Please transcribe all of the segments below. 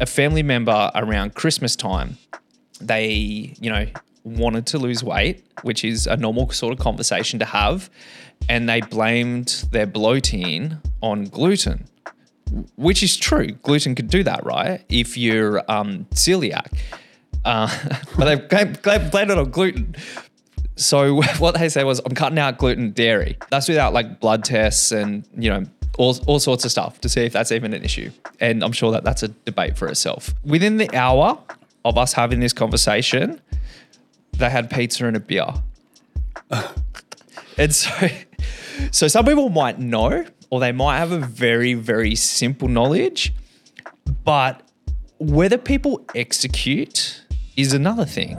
a family member around Christmas time, they, you know, wanted to lose weight, which is a normal sort of conversation to have, and they blamed their bloating on gluten, which is true. Gluten could do that, right? If you're um, celiac. Uh, but they blamed it on gluten. So what they say was, I'm cutting out gluten dairy. That's without like blood tests and you know all, all sorts of stuff to see if that's even an issue. And I'm sure that that's a debate for itself. Within the hour of us having this conversation, they had pizza and a beer. and so, so some people might know, or they might have a very, very simple knowledge, but whether people execute is another thing.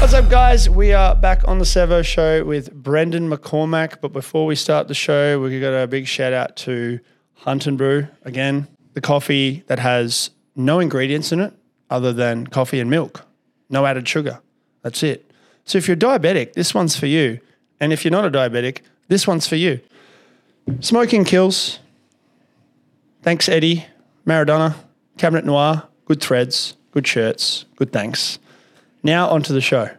What's up, guys? We are back on the Sevo show with Brendan McCormack. But before we start the show, we got a big shout out to Hunt and Brew again, the coffee that has no ingredients in it other than coffee and milk, no added sugar. That's it. So if you're diabetic, this one's for you. And if you're not a diabetic, this one's for you. Smoking kills. Thanks, Eddie. Maradona. Cabinet Noir. Good threads. Good shirts. Good thanks. Now onto the show.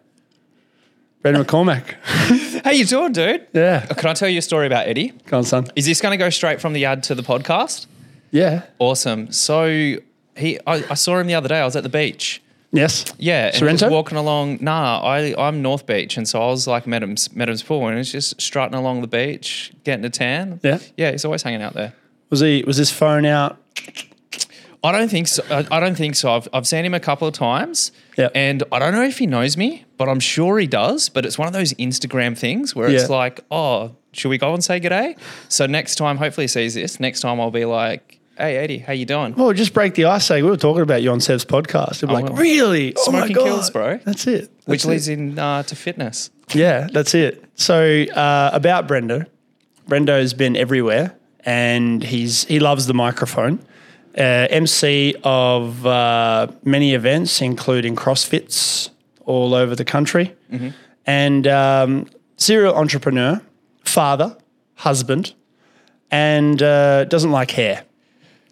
Brendan McCormack. How you doing, dude? Yeah. Oh, can I tell you a story about Eddie? Go on, son. Is this going to go straight from the ad to the podcast? Yeah. Awesome. So he, I, I saw him the other day. I was at the beach. Yes. Yeah, and Sorrento? was walking along. Nah, I I'm North Beach, and so I was like Mettam's Mettam's pool, and he's just strutting along the beach, getting a tan. Yeah. yeah, he's always hanging out there. Was he? Was his phone out? I don't think so. I, I don't think so. I've, I've seen him a couple of times, Yeah. and I don't know if he knows me, but I'm sure he does. But it's one of those Instagram things where it's Yeah. like, oh, should we go and say g'day? So next time, hopefully he sees this. Next time I'll be like, hey Eddie, how you doing? Well, just break the ice. Say we were talking about you on Sev's podcast. We're like, well. really? Oh my Smoking God. kills, bro. That's it. Which That's leads it. in uh, to fitness. Yeah, that's it. So uh, about Brendo, Brendo's been everywhere, and he's he loves the microphone. Uh, MC of uh, many events, including CrossFits all over the country, and um, serial entrepreneur, father, husband, and uh, doesn't like hair.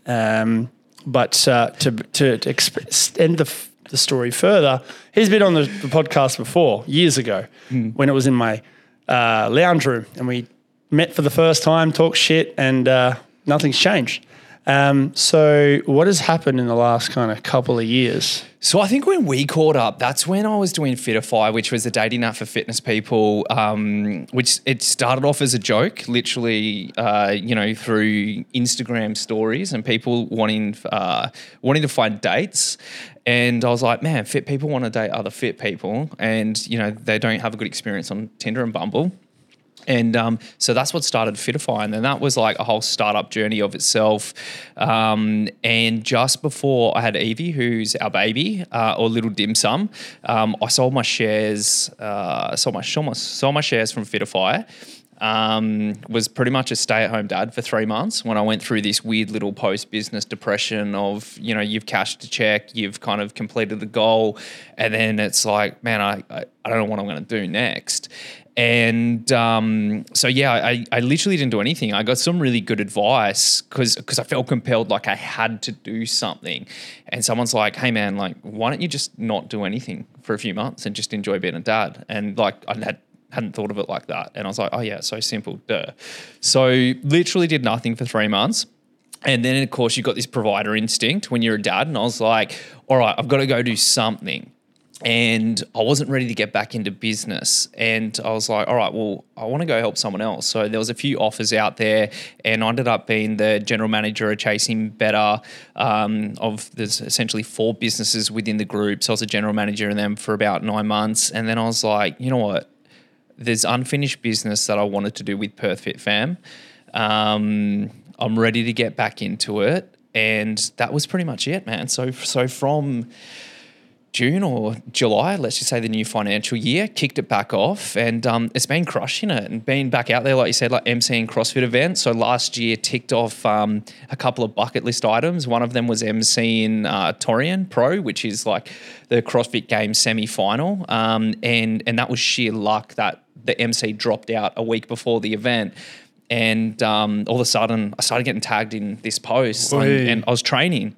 Um, but uh, to to, to extend the, f- the story further, he's been on the, the podcast before years ago when it was in my uh, lounge room, and we met for the first time, talked shit, and uh, nothing's changed. Um, so, what has happened in the last kind of couple of years? So I think when we caught up, that's when I was doing Fitify, which was a dating app for fitness people. Um, which it started off as a joke, literally, uh, you know, through Instagram stories and people wanting uh, wanting to find dates. And I was like, man, fit people want to date other fit people, and you know, they don't have a good experience on Tinder and Bumble. And um, so that's what started Fitify. And then that was like a whole startup journey of itself. Um, and just before I had Evie, who's our baby, uh, or little dim sum, um, I sold my shares, uh, sold, my, sold, my, sold my shares from Fitify. Um, was pretty much a stay-at-home dad for three months when I went through this weird little post-business depression of you know you've cashed a check, you've kind of completed the goal, and then it's like man I I, I don't know what I'm going to do next, and um, so yeah, I, I literally didn't do anything. I got some really good advice because I felt compelled, like I had to do something. And someone's like, "Hey man, like why don't you just not do anything for a few months and just enjoy being a dad?" And like I had hadn't thought of it like that, and I was like, "Oh yeah, so simple, duh." So literally did nothing for three months. And then, of course, you've got this provider instinct when you're a dad. And I was like, all right, I've got to go do something and I wasn't ready to get back into business. And I was like, all right, well, I want to go help someone else. So there was a few offers out there, and I ended up being the general manager of Chasing Better um, of there's essentially four businesses within the group. So I was a general manager in them for about nine months, and then I was like, you know what? There's unfinished business that I wanted to do with Perth Fit Fam. Um, I'm ready to get back into it, and that was pretty much it, man. So so from June or July, let's just say the new financial year, kicked it back off, and um, it's been crushing it and being back out there, like you said, like emceeing CrossFit events. So last year ticked off um, a couple of bucket list items. One of them was emceeing uh, Torian Pro, which is like the CrossFit Games semi final, um, and and that was sheer luck that the MC dropped out a week before the event. And um, all of a sudden, I started getting tagged in this post, and, and I was training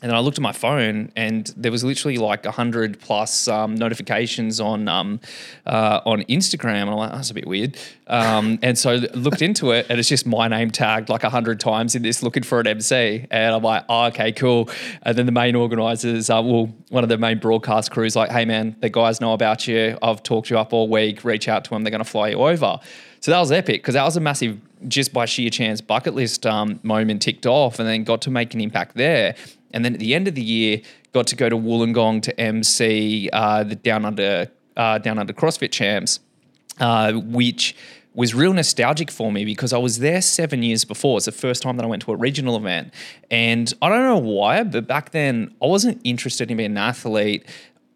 And then I looked at my phone, and there was literally like hundred plus um, notifications on um, uh, on Instagram. And I'm like, that's a bit weird. Um, and so looked into it, and it's just my name tagged like hundred times in this, looking for an MC. And I'm like, oh, okay, cool. And then the main organisers, uh, well, one of the main broadcast crews, like, hey man, the guys know about you. I've talked you up all week. Reach out to them. They're going to fly you over. So that was epic because that was a massive, just by sheer chance, bucket list um, moment ticked off, and then got to make an impact there. And then at the end of the year, got to go to Wollongong to MC uh, the Down Under uh, Down Under CrossFit Champs, uh, which was real nostalgic for me because I was there seven years before. It's the first time that I went to a regional event. And I don't know why, but back then I wasn't interested in being an athlete.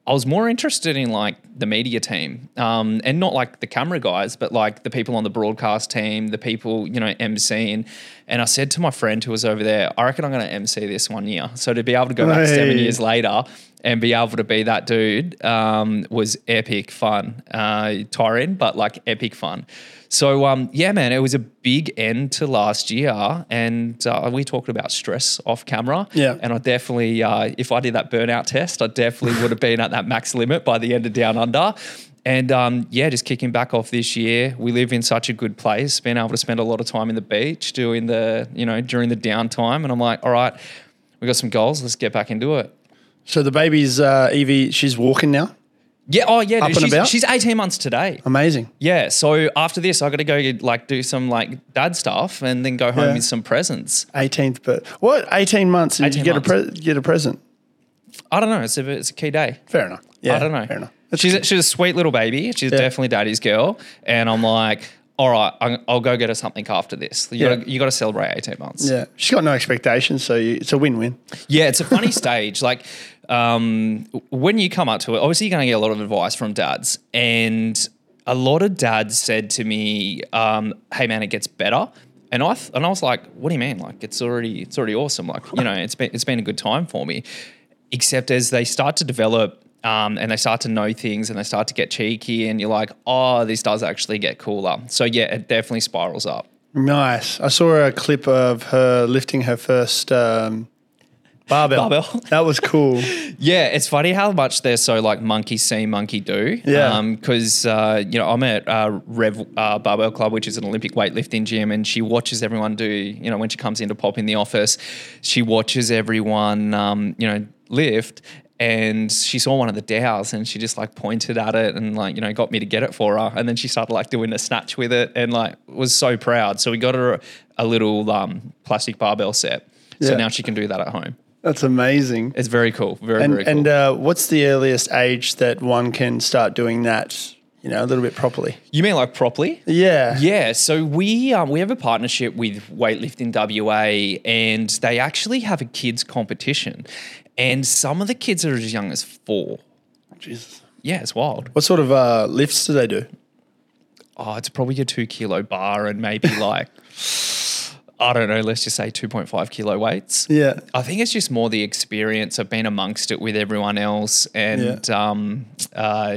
I was more interested in like the media team, um, and not like the camera guys, but like the people on the broadcast team, the people you know emceeing. And I said to my friend who was over there, I reckon I'm going to MC this one year. So to be able to go back seven years later and be able to be that dude um, was epic fun, uh, tiring, but like epic fun. So um, yeah, man, it was a big end to last year, and uh, we talked about stress off camera. Yeah. and I definitely, uh, if I did that burnout test, I definitely would have been at that max limit by the end of Down Under. And um, yeah, just kicking back off this year, we live in such a good place, being able to spend a lot of time in the beach, doing the, you know, during the downtime. And I'm like, all right, we got some goals, let's get back into it. So the baby's uh, Evie. She's walking now. Yeah, oh yeah, Up dude, and she's, about? she's 18 months today. Amazing. Yeah, so after this, I got to go like do some like dad stuff and then go home Yeah. with some presents. 18th, but what? 18 months? and 18 you get months. a pre- get a present? I don't know, it's a it's a key day. Fair enough. Yeah, I don't know. Fair enough. That's She's a, she's a sweet little baby. She's definitely daddy's girl, and I'm like, all right, I'm, I'll go get her something after this. You Yeah. got you got to celebrate 18 months. yeah, she's got no expectations, so you, it's a win-win. Yeah, it's a funny stage. Like um, when you come up to it, obviously you're going to get a lot of advice from dads, and a lot of dads said to me, um, "Hey man, it gets better." And I th- and I was like, "What do you mean? Like it's already it's already awesome. Like you know, it's been it's been a good time for me." Except as they start to develop. Um, and they start to know things and they start to get cheeky and you're like oh this does actually get cooler so yeah it definitely spirals up Nice. I saw a clip of her lifting her first um, barbell. Barbell. That was cool. Yeah, it's funny how much they're so like monkey see, monkey do. Yeah. Because uh, you know I'm at uh, Rev uh, Barbell Club, which is an Olympic weightlifting gym, and she watches everyone do. You know, when she comes in to pop in the office, she watches everyone. Um, you know, lift. And she saw one of the dows and she just like pointed at it and like, you know, got me to get it for her. And then she started like doing a snatch with it and like was so proud. So we got her a, a little um, plastic barbell set. So now she can do that at home. That's amazing. It's very cool. Very, And very cool. and uh, what's the earliest age that one can start doing that? You know, a little bit properly. you mean like properly? Yeah. Yeah, so we um, we have a partnership with Weightlifting WA, and they actually have a kids competition, and some of the kids are as young as four. Jesus. Yeah, it's wild. What sort of uh, lifts do they do? Oh, it's probably a two kilo bar and maybe like I don't know, let's just say two point five kilo weights. Yeah. I think it's just more the experience of being amongst it with everyone else and um, uh,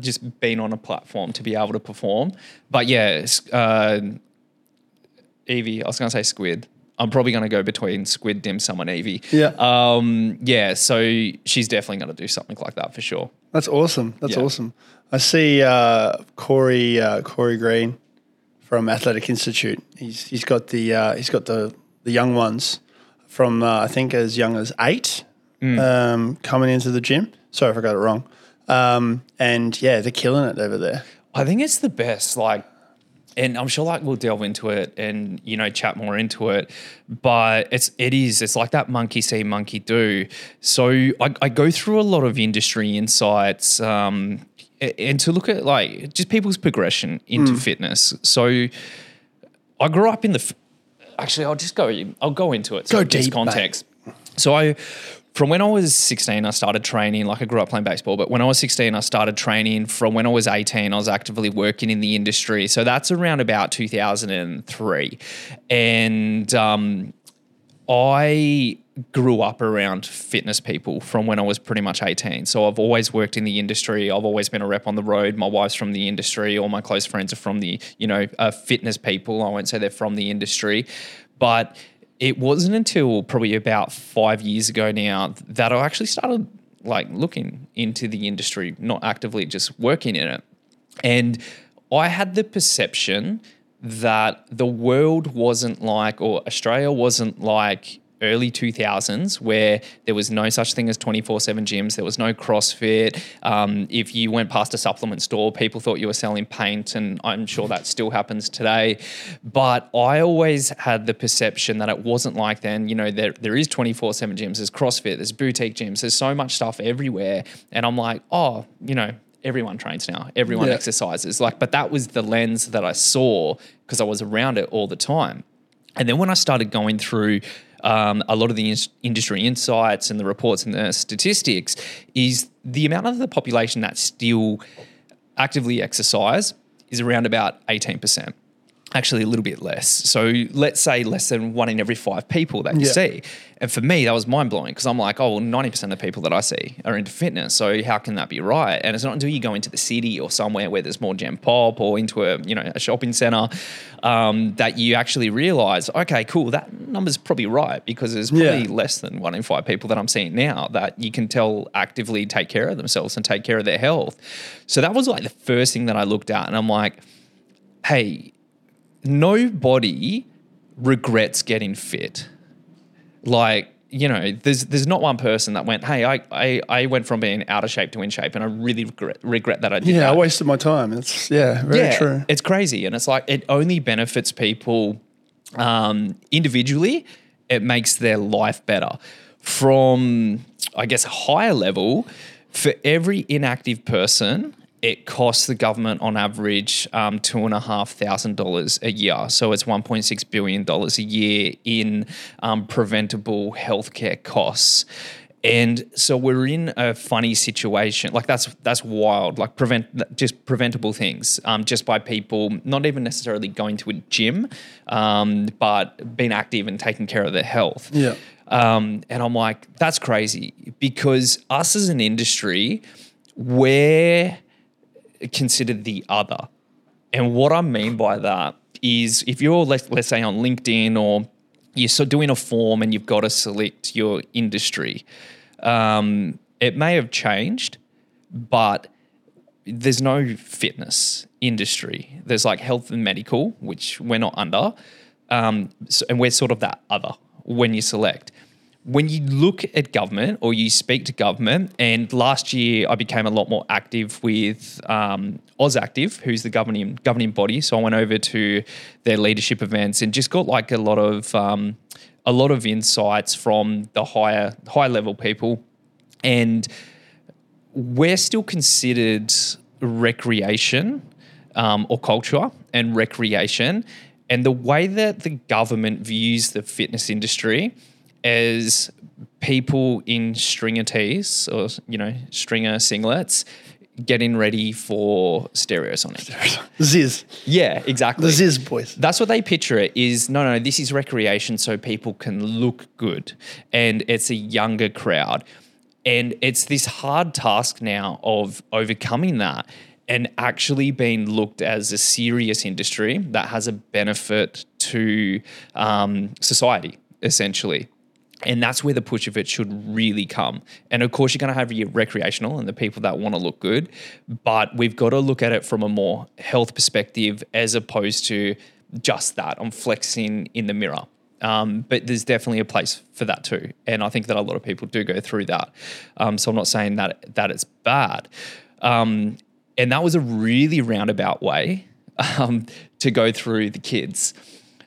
just being on a platform to be able to perform. But yeah, uh, Evie, I was going to say squid. I'm probably going to go between squid, dim sum, and Evie. Yeah. Um, yeah. So she's definitely going to do something like that for sure. That's awesome. That's Yeah. awesome. I see uh, Corey uh, Corey Green from Athletic Institute. He's he's got the uh, he's got the the young ones from uh, I think as young as eight Mm. um, coming into the gym. Sorry if I got it wrong. Um, and yeah, they're killing it over there. I think it's the best. Like, and I'm sure like we'll delve into it and you know chat more into it. But it's it is it's like that monkey see, monkey do. So I, I go through a lot of industry insights. Um, and to look at like just people's progression into fitness. So I grew up in the. Actually, I'll just go. I'll go into it. So Go deep, mate. context. So I, from when I was 16, I started training. Like I grew up playing baseball, but when I was 16, I started training. From when I was 18, I was actively working in the industry. So that's around about 2003, and um, I grew up around fitness people from when I was pretty much 18. So I've always worked in the industry. I've always been a rep on the road. My wife's from the industry. All my close friends are from the, you know, uh, fitness people. I won't say they're from the industry, but it wasn't until probably about five years ago now that I actually started like looking into the industry, not actively just working in it. And I had the perception that the world wasn't like, or Australia wasn't like early 2000s where there was no such thing as 24-7 gyms. There was no crossfit. Um, if you went past a supplement store people thought you were selling paint and i'm sure that still happens today. But i always had the perception that it wasn't like then. You know there, there is 24-7 gyms there's crossfit there's boutique gyms there's so much stuff everywhere. And i'm like oh you know everyone trains now everyone Yeah. exercises. Like but that was the lens that i saw because i was around it all the time. And then when I started going through um, a lot of the ins- industry insights and the reports and the statistics, is the amount of the population that still actively exercise is around about 18%. Actually, a little bit less. So let's say less than one in every five people that you Yeah. see. And for me, that was mind blowing because I'm like, oh, well, 90% of the people that I see are into fitness. So how can that be right? And it's not until you go into the city or somewhere where there's more gym pop or into a, you know, a shopping center um, that you actually realize, okay, cool, that number's probably right because there's probably Yeah. less than one in five people that I'm seeing now that you can tell actively take care of themselves and take care of their health. So that was like the first thing that I looked at. And I'm like, hey, nobody regrets getting fit. Like, you know, there's there's not one person that went, hey, I, I, I went from being out of shape to in shape, and I really regret, regret that I did Yeah, that. I wasted my time. It's yeah, very true. It's crazy. And it's like it only benefits people um, individually. It makes their life better. From, I guess, a higher level, for every inactive person, it costs the government on average um, two and a half thousand dollars a year. So it's one point six billion dollars a year in um, preventable healthcare costs. And so we're in a funny situation. Like that's that's wild. Like prevent just preventable things, um, just by people not even necessarily going to a gym, um, but being active and taking care of their health. Yeah. Um, and I'm like, that's crazy because us as an industry, we're considered the other. And what I mean by that is if you're, let's, let's say, on LinkedIn or you're doing a form and you've got to select your industry, um, it may have changed, but there's no fitness industry. There's like health and medical, which we're not under. Um, so, and we're sort of that other when you select. When you look at government or you speak to government, and last year I became a lot more active with um, AusActive, who's the governing governing body. So I went over to their leadership events and just got like a lot of um, a lot of insights from the higher high level people, and we're still considered recreation um, or culture and recreation. And the way that the government views the fitness industry as people in stringer tees or, you know, stringer singlets getting ready for stereosonic. Zyzz. Yeah, exactly. The Zyzz boys. That's what they picture it is no, no, this is recreation so people can look good. And it's a younger crowd. And it's this hard task now of overcoming that and actually being looked as a serious industry that has a benefit to um, society, essentially. And that's where the push of it should really come. And of course, you're going to have your recreational and the people that want to look good, but we've got to look at it from a more health perspective as opposed to just that. I'm flexing in the mirror. Um, but there's definitely a place for that too. And I think that a lot of people do go through that. Um, so I'm not saying that that it's bad. Um, and that was a really roundabout way um, to go through the kids.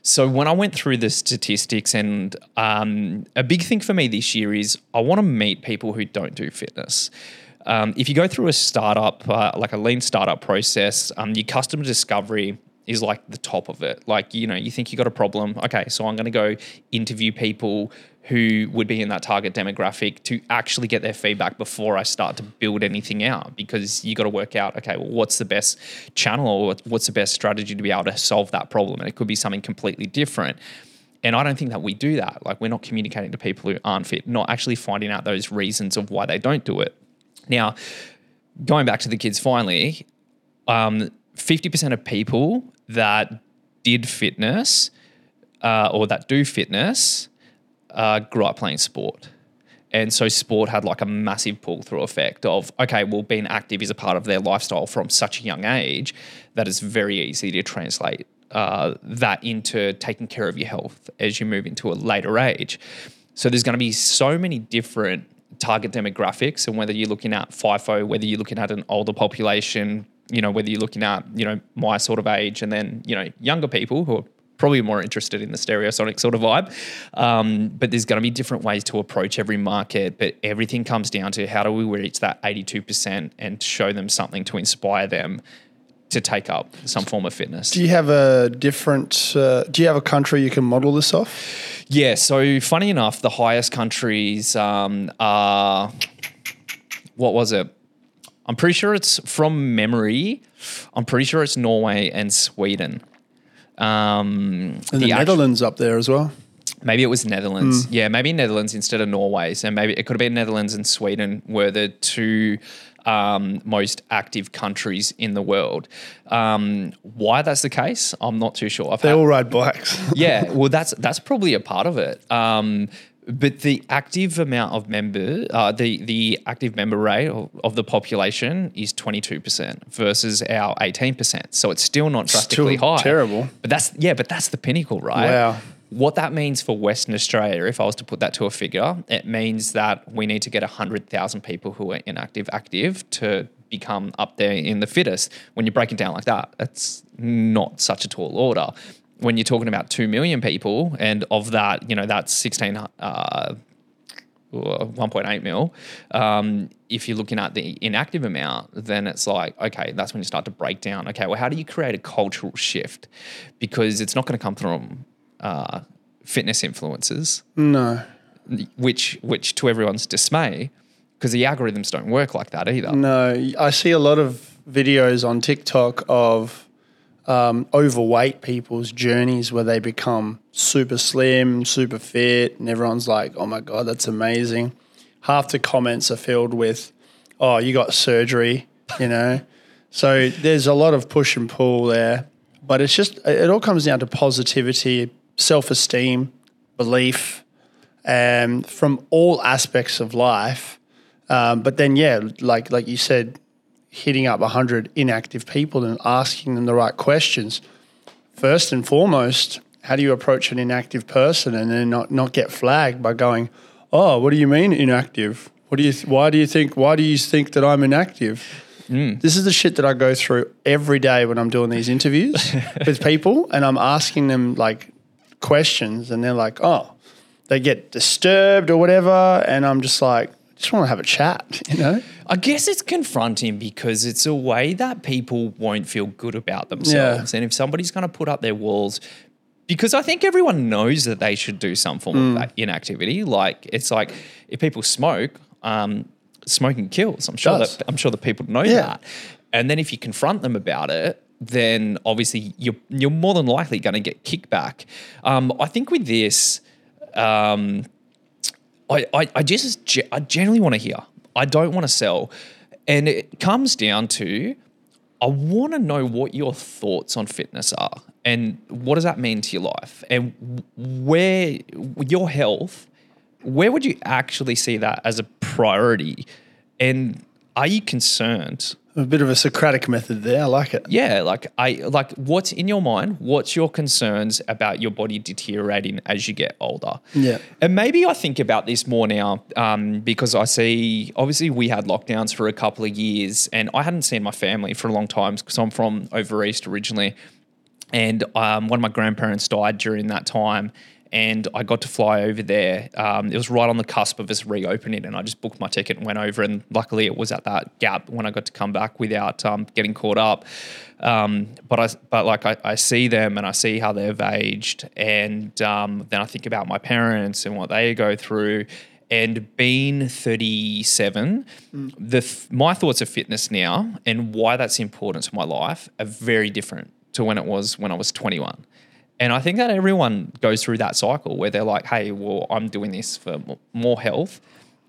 So when I went through the statistics, and um, a big thing for me this year is I want to meet people who don't do fitness. Um, if you go through a startup, uh, like a lean startup process, um, your customer discovery is like the top of it. Like, you know, you think you got a problem. Okay, so I'm going to go interview people who would be in that target demographic to actually get their feedback before I start to build anything out because you got to work out, okay, well, what's the best channel or what's the best strategy to be able to solve that problem? And it could be something completely different. And I don't think that we do that. Like, we're not communicating to people who aren't fit, not actually finding out those reasons of why they don't do it. Now, going back to the kids finally, um, 50% of people that did fitness uh, or that do fitness uh, grew up playing sport. And so sport had like a massive pull through effect of, okay, well, being active is a part of their lifestyle from such a young age that it's very easy to translate uh, that into taking care of your health as you move into a later age. So there's going to be so many different target demographics, and whether you're looking at FIFO, whether you're looking at an older population, you know, whether you're looking at, you know, my sort of age, and then, you know, younger people who are probably more interested in the stereosonic sort of vibe. Um, but there's going to be different ways to approach every market. But everything comes down to how do we reach that 82% and show them something to inspire them to take up some form of fitness. Do you have a different? Uh, do you have a country you can model this off? Yeah. So funny enough, the highest countries um, are what was it? I'm pretty sure it's from memory. I'm pretty sure it's Norway and Sweden. Um, And the, act- Netherlands up there as well. Maybe it was Netherlands. Yeah, maybe Netherlands instead of Norway. So maybe it could have been Netherlands and Sweden were the two um, most active countries in the world. Um, why that's the case, I'm not too sure. I've They had- all ride bikes. yeah, well, that's that's probably a part of it. Um, but the active amount of member, uh, the the active member rate of, of the population is twenty two percent versus our eighteen percent. So it's still not drastically Still high. terrible. But that's yeah, but that's the pinnacle, right? Wow. What that means for Western Australia, if I was to put that to a figure, it means that we need to get 100,000 people who are inactive active to become up there in the fittest. When you break it down like that, that's not such a tall order. When you're talking about 2 million people, and of that, you know, that's 16, uh, 1.8 mil. Um, if you're looking at the inactive amount, then it's like, okay, that's when you start to break down. Okay, well, how do you create a cultural shift? Because it's not going to come from uh, fitness influencers, No, which, which to everyone's dismay, because the algorithms don't work like that either. no. I see a lot of videos on TikTok of um, overweight people's journeys where they become super slim, super fit, and everyone's like, "Oh my god, that's amazing." Half the comments are filled with, "Oh, you got surgery," you know. so there's a lot of push and pull there, but it's just it all comes down to positivity, self-esteem, belief, and from all aspects of life. Um, but then, yeah, like like you said, hitting up hundred inactive people and asking them the right questions. First and foremost, how do you approach an inactive person and then not not get flagged by going, "Oh, what do you mean inactive? What do you? Th- why do you think? Why do you think that I'm inactive?" Hmm. This is the shit that I go through every day when I'm doing these interviews with people, and I'm asking them like questions, and they're like, "Oh." They get disturbed or whatever, and I'm just like, just want to have a chat, you know? I guess it's confronting because it's a way that people won't feel good about themselves. And if somebody's going to put up their walls, because I think everyone knows that they should do some form of inactivity. Like it's like if people smoke, um, smoking kills. I'm sure that I'm sure that people know Yeah. that. And then if you confront them about it, then obviously you're you're more than likely going to get kickback. Um, I think with this, um, I, I, I just I generally want to hear. I don't want to sell, and it comes down to I want to know what your thoughts on fitness are, and what does that mean to your life, and where your health. Where would you actually see that as a priority, and are you concerned A bit of a Socratic method there. I like it. yeah, like I like what's in your mind? What's your concerns about your body deteriorating as you get older? Yeah. and maybe I think about this more now um, because I see. Obviously, we had lockdowns for a couple of years, and I hadn't seen my family for a long time because I'm from over east originally, and um, one of my grandparents died during that time. And I got to fly over there. Um, it was right on the cusp of us reopening, and I just booked my ticket and went over. And luckily, it was at that gap when I got to come back without um, getting caught up. Um, but I, but like I, I see them and I see how they've aged, and um, then I think about my parents and what they go through. And being 37, the my thoughts of fitness now and why that's important to my life are very different to when it was when I was 21. And I think that everyone goes through that cycle where they're like, hey, well, I'm doing this for more health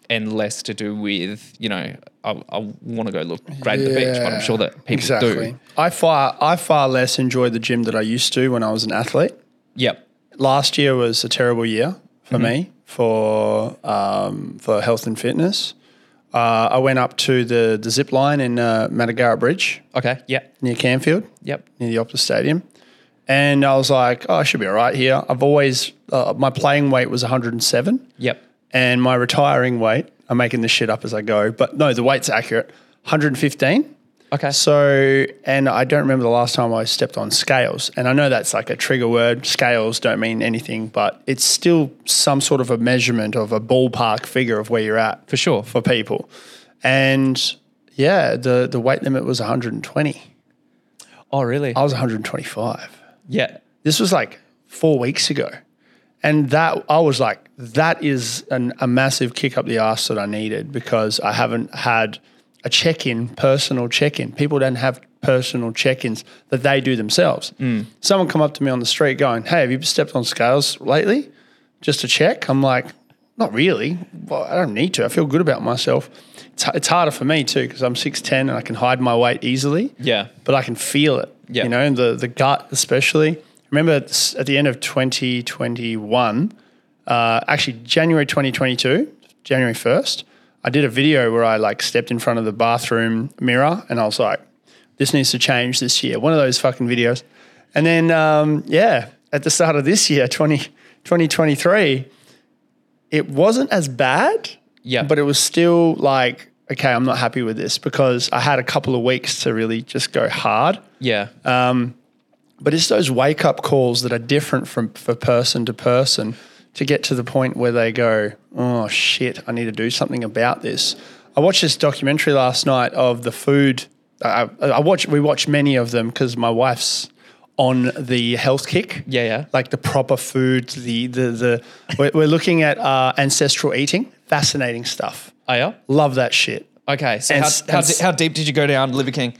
and less to do with, you know, I, I want to go look great at the beach, but I'm sure that people exactly. do. I far I far less enjoy the gym that I used to when I was an athlete. Yep. last year was a terrible year for me for um, for health and fitness. Uh, I went up to the the zip line in uh, Matagarup Bridge Okay. Yeah. near Canfield, Yep. near the Optus Stadium, and I was like, "Oh, I should be all right here." I've always uh, my playing weight was 107, Yep. and my retiring weight. I'm making this shit up as I go, but no, the weight's accurate. 115. Okay. So, and I don't remember the last time I stepped on scales. And I know that's like a trigger word. Scales don't mean anything, but it's still some sort of a measurement of a ballpark figure of where you're at For sure. for people. And yeah, the, the weight limit was 120. Oh, really? I was 125. Yeah. This was like four weeks ago. And that I was like, that is an, a massive kick up the ass that I needed because I haven't had a check in, personal check in. People don't have personal check ins that they do themselves. Mm. Someone come up to me on the street going, Hey, have you stepped on scales lately? Just to check. I'm like, Not really. Well, I don't need to. I feel good about myself. It's, it's harder for me too because I'm 6'10 and I can hide my weight easily Yeah. but I can feel it. Yeah. You know, and the the gut especially. Remember at the end of 2021, uh, actually January 2022, January 1st, I did a video where I like stepped in front of the bathroom mirror and I was like, this needs to change this year. One of those fucking videos. And then, um, yeah, at the start of this year, 20, 2023, it wasn't as bad, Yeah. but it was still like, okay, I'm not happy with this because I had a couple of weeks to really just go hard. Yeah. Um, But it's those wake up calls that are different from for person to person to get to the point where they go, oh shit, I need to do something about this. I watched this documentary last night of the food. I, I watch. We watch many of them because my wife's on the health kick. Yeah, yeah. Like the proper food, The the the. we're, we're looking at uh, ancestral eating. Fascinating stuff. Oh, yeah. Love that shit. Okay. So And how, s- how, and di- s- how deep did you go down, Liver King?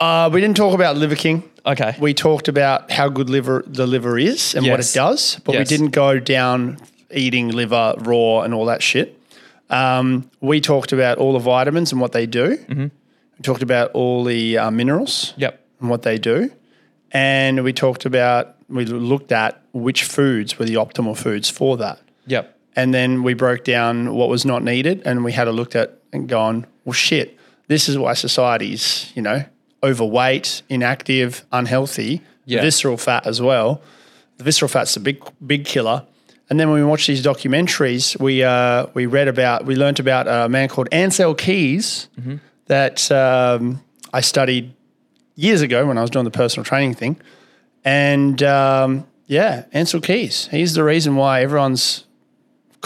Uh, we didn't talk about Liver King. Okay. We talked about how good liver the liver is and what Yes. it does, but Yes. we didn't go down eating liver raw and all that shit. Um, we talked about all the vitamins and what they do. Mm-hmm. We talked about all the uh, minerals Yep. and what they do, and we talked about we looked at which foods were the optimal foods for that. Yep. And then we broke down what was not needed and we had a looked at and gone, well, shit, this is why society's, you know, overweight, inactive, unhealthy, Yeah. visceral fat as well. The visceral fat's the big, big killer. And then when we watched these documentaries, we uh, we read about, we learnt about a man called Ancel Keys that um, I studied years ago when I was doing the personal training thing. And um, yeah, Ancel Keys, he's the reason why everyone's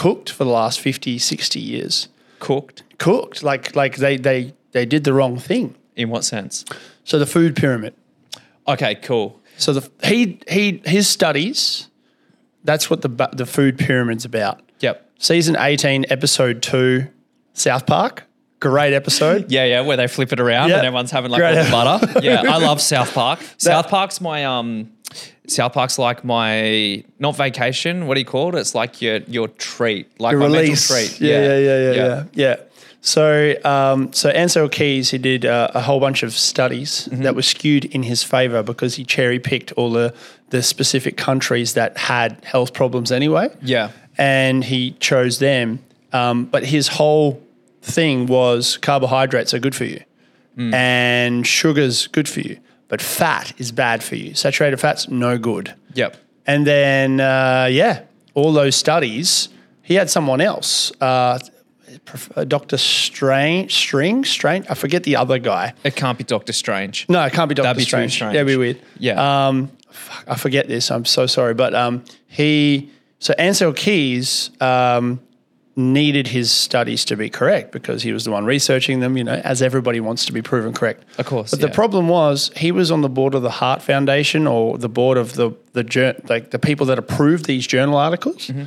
cooked for the last 50, 60 years. Cooked. Cooked, like like they they they did the wrong thing. In what sense? So the food pyramid. Okay. Cool. So the he he his studies, that's what the the food pyramid's about. Yep. Season 18, episode 2, South Park. Great episode. Yeah, yeah, where they flip it around Yeah. and everyone's having like Great. all the butter. Yeah, I love South Park. South Park's my um South Park's like my not vacation, what do you call it? It's like your your treat. Like my release. mental treat. Yeah, yeah, yeah, yeah, yeah. yeah. So, um, so Ancel Keys, he did uh, a whole bunch of studies Mm-hmm. that were skewed in his favor because he cherry picked all the the specific countries that had health problems anyway. Yeah. and he chose them. Um, but his whole thing was carbohydrates are good for you, Mm. and sugar's good for you, but fat is bad for you. Saturated fat's no good. Yep. And then, uh, yeah, all those studies, he had someone else, uh, Dr. Strange, String, Strange, I forget the other guy. It can't be Doctor Strange. No, it can't be That'd be Strange. strange. That'd be weird. Yeah. Um, fuck, I forget this. I'm so sorry. But um, he, so Ancel Keys um, needed his studies to be correct because he was the one researching them, you know, as everybody wants to be proven correct. Of course, But the problem was he was on the board of the Heart Foundation or the board of the, the, like the people that approved these journal articles. Mm-hmm.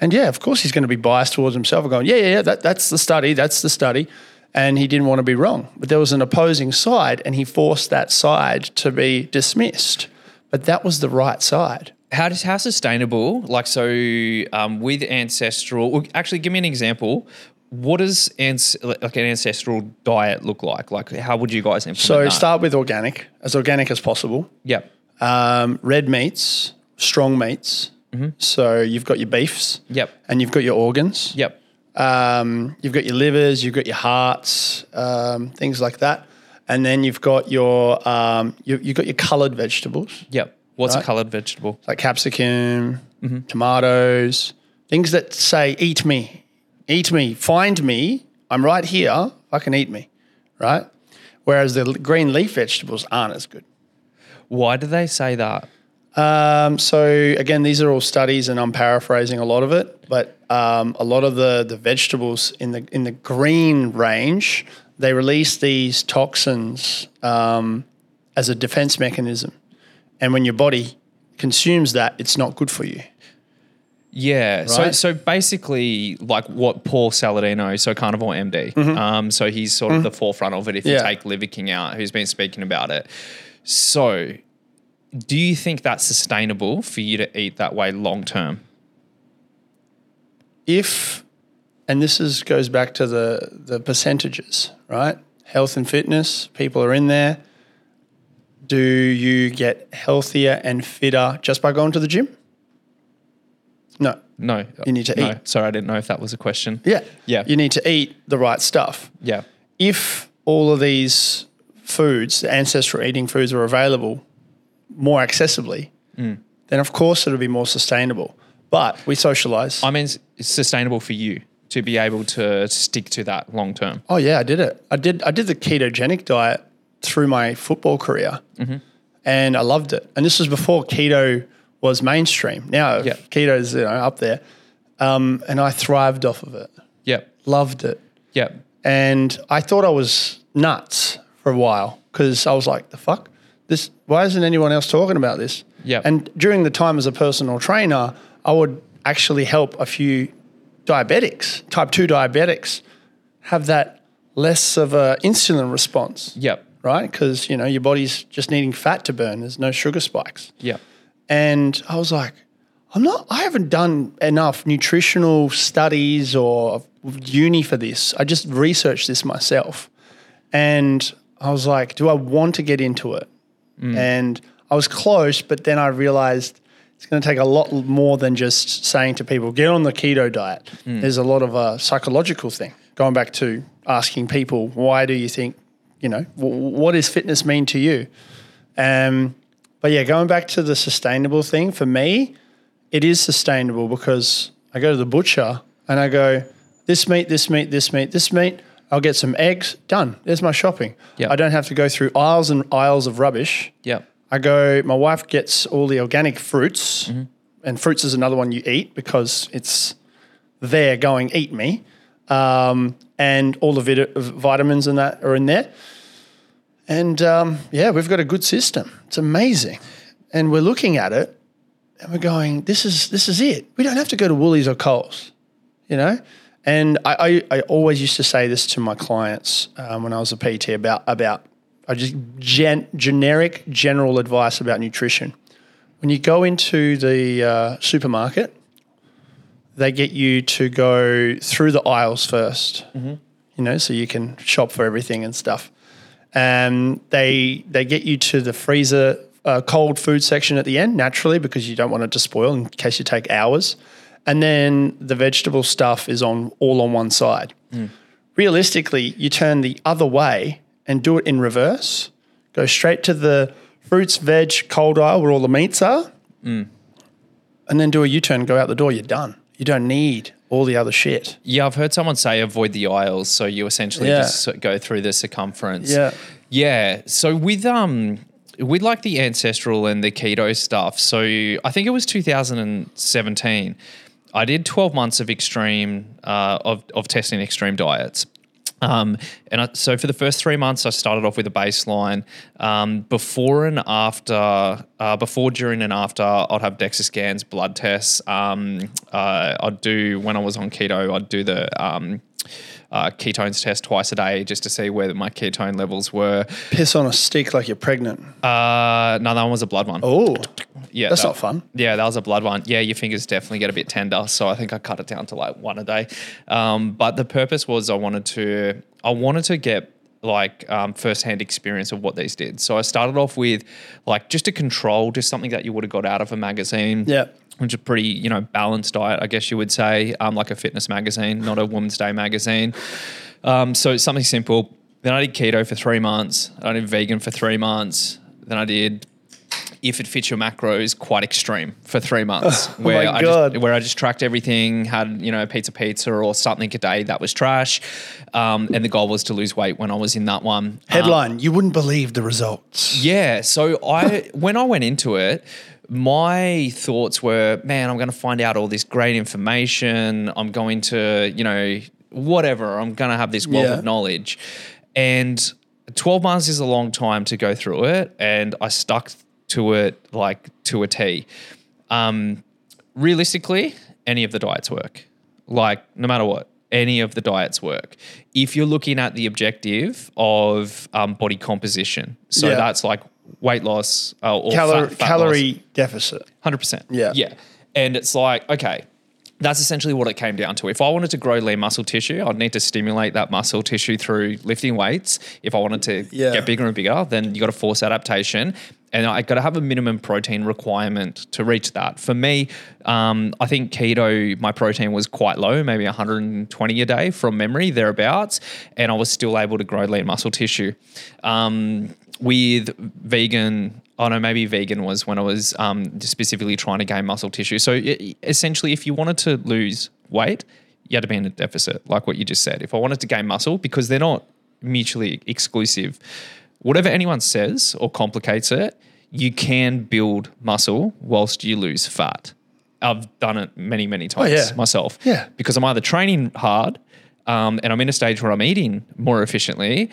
And yeah, of course he's going to be biased towards himself and going, yeah, yeah, yeah, that, that's the study, that's the study. And he didn't want to be wrong. But there was an opposing side and he forced that side to be dismissed. But that was the right side. How does how sustainable? Like so, um, with ancestral. Actually, give me an example. What does ans- like an ancestral diet look like? Like, how would you guys implement So that? start with organic, as organic as possible. Yep. Um, red meats, strong meats. So you've got your beefs Yep. and you've got your organs. Yep. Um, you've got your livers, you've got your hearts, um, things like that, and then you've got your um, you, you've got your coloured vegetables Yep. What's a colored vegetable? like capsicum, tomatoes, things that say "eat me, eat me, find me. I'm right here. Fucking eat me," right? Whereas the green leaf vegetables aren't as good. Why do they say that? Um, so again, these are all studies, and I'm paraphrasing a lot of it. But um, a lot of the the vegetables in the in the green range, they release these toxins um, as a defense mechanism, and when your body consumes that, it's not good for you. Yeah. So Right? so basically, like what Paul Saladino, so Carnivore MD. Um, so he's sort of the forefront of it. If you Mm-hmm. Take Liver King out, who's been speaking about it. So, do you think that's sustainable for you to eat that way long term? if and this is goes back to the the percentages, right? Health and fitness, people are in there. Do you get healthier and fitter just by going to the gym? No. No, You need to no. eat. Sorry, I didn't know if that was a question. Yeah. Yeah. You need to eat the right stuff. Yeah. If all of these foods, the ancestral eating foods, are available more accessibly, Mm. then of course it'll be more sustainable. But we socialize. I mean, it's it's sustainable for you to be able to stick to that long term. Oh yeah, I did it. I did. I did the ketogenic diet through my football career, Mm-hmm. and I loved it. And this was before keto was mainstream. Now Yeah. keto's you know up there, um, and I thrived off of it. Yep. Loved it, Yep. and I thought I was nuts for a while because I was like, "The fuck." This, why isn't anyone else talking about this? Yep. And during the time as a personal trainer, I would actually help a few diabetics, type 2 diabetics, have that less of a insulin response, Yep. Right? Because, you know, your body's just needing fat to burn. There's no sugar spikes. Yeah. And I was like, I'm not, I haven't done enough nutritional studies or uni for this. I just researched this myself. And I was like, do I want to get into it? Mm. And I was close, but then I realized it's going to take a lot more than just saying to people, get on the keto diet. Mm. There's a lot of a psychological thing. Going back to asking people, why do you think, you know, w- what does fitness mean to you? Um, but yeah, going back to the sustainable thing, for me, it is sustainable because I go to the butcher and I go, this meat, this meat, this meat, this meat. I'll get some eggs. Done. There's my shopping. Yep. I don't have to go through aisles and aisles of rubbish. Yep. I go. My wife gets all the organic fruits, Mm-hmm. and fruits is another one you eat because it's there going eat me, um, and all the vit- vitamins and that are in there. And um, yeah, we've got a good system. It's amazing, and we're looking at it, and we're going, "This is this is it. We don't have to go to Woolies or Coles, you know." And I, I, I always used to say this to my clients um, when I was a PT about about I just gen, generic general advice about nutrition. When you go into the uh, supermarket, they get you to go through the aisles 1st mm-hmm. you know, so you can shop for everything and stuff. And they they get you to the freezer uh, cold food section at the end naturally because you don't want it to spoil in case you take hours. And then the vegetable stuff is on all on one side. Mm. Realistically, you turn the other way and do it in reverse. Go straight to the fruits, veg, cold aisle where all the meats are, mm. and then do a U turn, go out the door. You're done. You don't need all the other shit. Yeah, I've heard someone say avoid the aisles, so you essentially Yeah. just go through the circumference. Yeah. yeah. So with um, with like the ancestral and the keto stuff. So I think it was 2017. I did 12 months of extreme uh, of of testing extreme diets. Um, and I, so for the first three months, I started off with a baseline. Um, before and after, uh, before, during, and after, I'd have DEXA scans, blood tests. Um, uh, I'd do when I was on keto, I'd do the um, uh, ketones test twice a day just to see where my ketone levels were. Piss on a stick like you're pregnant. Uh, no, that one was a blood one. Oh, yeah, that's that- not fun. Yeah, that was a blood one. Yeah, your fingers definitely get a bit tender, so I think I cut it down to like one a day. Um, but the purpose was I wanted to I wanted to get like um, first-hand experience of what these did. So I started off with like just a control, just something that you would have got out of a magazine. Yeah. Which is a pretty, you know, balanced diet, I guess you would say, um, like a fitness magazine, not a Woman's Day magazine. Um, so something simple. Then I did keto for three months. I did vegan for three months. Then I did if it fits your macros, quite extreme for three months. Oh where my I God. just where I just tracked everything, had you know pizza pizza or something a day that was trash, um, and the goal was to lose weight when I was in that one. Um, Headline: You wouldn't believe the results. yeah. So I when I went into it, my thoughts were, man, I'm going to find out all this great information. I'm going to, you know, whatever. I'm going to have this wealth Yeah. of knowledge. And 12 months is a long time to go through it. And I stuck to it like to a T. Um, realistically, any of the diets work. Like, no matter what, any of the diets work. If you're looking at the objective of um, body composition, so Yeah. that's like weight loss uh, or Calor- fat, fat calorie deficit. hundred percent. Yeah. yeah. And it's like okay, that's essentially what it came down to. If I wanted to grow lean muscle tissue, I'd need to stimulate that muscle tissue through lifting weights. If I wanted to Yeah. get bigger and bigger, then you got to force adaptation. And I got to have a minimum protein requirement to reach that. For me, um, I think keto, my protein was quite low, maybe 120 a day from memory, thereabouts. And I was still able to grow lean muscle tissue. Um, with vegan, oh no, maybe vegan was when I was um, specifically trying to gain muscle tissue. So i essentially, if you wanted to lose weight, you had to be in a deficit, like what you just said. If I wanted to gain muscle, because they're not mutually exclusive, whatever anyone says or complicates it, you can build muscle whilst you lose fat. I've done it many, many times yeah. myself. Yeah. Because I'm either training hard um, and I'm in a stage where I'm eating more efficiently,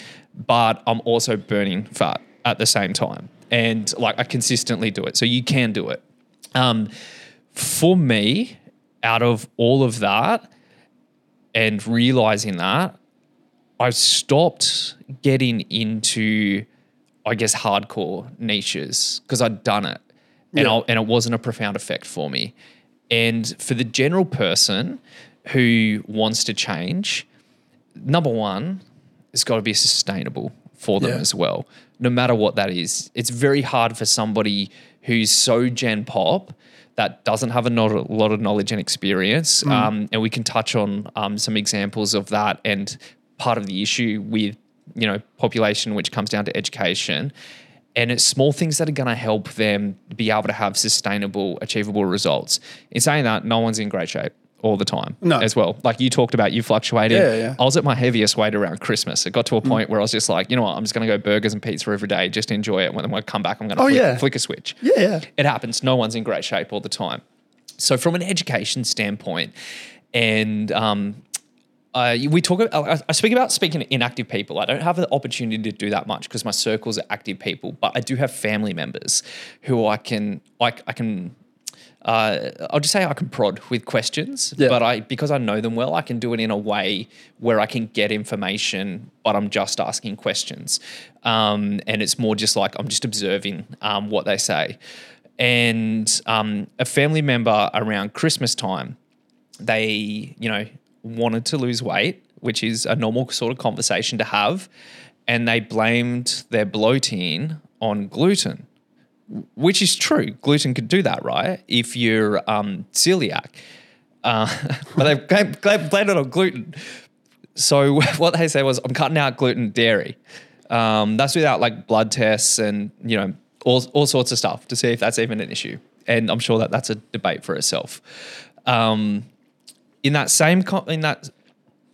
but I'm also burning fat at the same time. And like I consistently do it. So you can do it. Um, for me, out of all of that and realizing that, I stopped getting into, I guess, hardcore niches because I'd done it, and Yeah. And it wasn't a profound effect for me. And for the general person who wants to change, number one, it's got to be sustainable for them Yeah. as well, no matter what that is. It's very hard for somebody who's so gen pop that doesn't have a lot of knowledge and experience. Mm. Um, and we can touch on um, some examples of that and part of the issue with you know population, which comes down to education. And it's small things that are going to help them be able to have sustainable, achievable results. In saying that, no one's in great shape all the time No. as well. Like you talked about, you fluctuated. Yeah, yeah. I was at my heaviest weight around Christmas. It got to a point where I was just like, you know what, I'm just going to go burgers and pizza every day, just enjoy it. When I come back, I'm going to Oh, flick, yeah. flick a switch. Yeah, yeah. It happens. No one's in great shape all the time. So, from an education standpoint, and um, uh, we talk. I I speak about speaking to inactive people. I don't have the opportunity to do that much because my circles are active people, but I do have family members who I can I, I can. Uh, I'll just say I can prod with questions, Yeah. but I because I know them well, I can do it in a way where I can get information, but I'm just asking questions, um, and it's more just like I'm just observing um, what they say. And um, a family member around Christmas time, they, you know, wanted to lose weight, which is a normal sort of conversation to have, and they blamed their bloating on gluten, which is true. Gluten could do that, right? If you're um, celiac, uh, but they've blamed it on gluten. So what they say was, I'm cutting out gluten dairy. Um, that's without like blood tests and you know all all sorts of stuff to see if that's even an issue. And I'm sure that that's a debate for itself. Um, in that same co- in that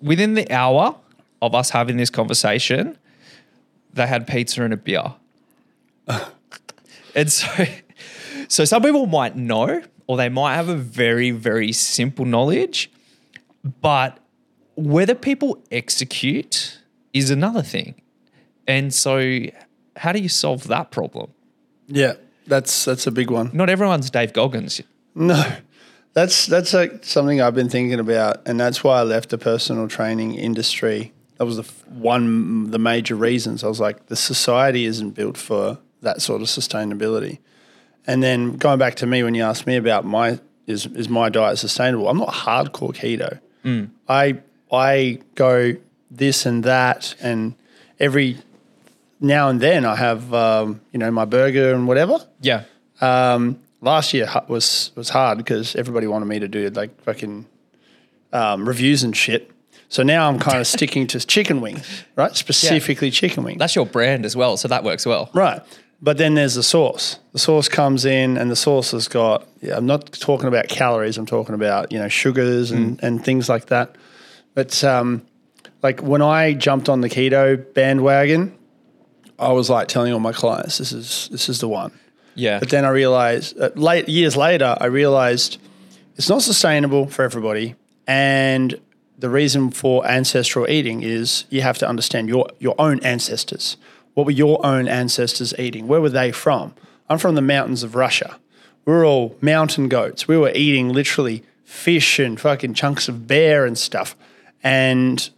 within the hour of us having this conversation, they had pizza and a beer. and so so some people might know or they might have a very very simple knowledge, but whether people execute is another thing. And so how do you solve that problem? Yeah, that's that's a big one. Not everyone's Dave Goggins. No, that's that's like something I've been thinking about, and that's why I left the personal training industry. That was the f- one the major reasons. I was like, the society isn't built for that sort of sustainability. And then going back to me when you asked me about my is is my diet sustainable? I'm not hardcore keto. I I go this and that, and every now and then I have um, you know my burger and whatever. Yeah. Um, last year was was hard because everybody wanted me to do like fucking um, reviews and shit. So now I'm kind of sticking to chicken wings, right? Specifically chicken wings. That's your brand as well, so that works well. Right. But then there's the sauce. The sauce comes in, and the sauce has got. Yeah, I'm not talking about calories. I'm talking about you know sugars and, and things like that. But um, like when I jumped on the keto bandwagon, I was like telling all my clients, "This is this is the one." Yeah. But then I realized, uh, late years later, I realized it's not sustainable for everybody, and the reason for ancestral eating is you have to understand your your own ancestors. What were your own ancestors eating? Where were they from? I'm from the mountains of Russia. We were all mountain goats. We were eating literally fish and fucking chunks of bear and stuff. And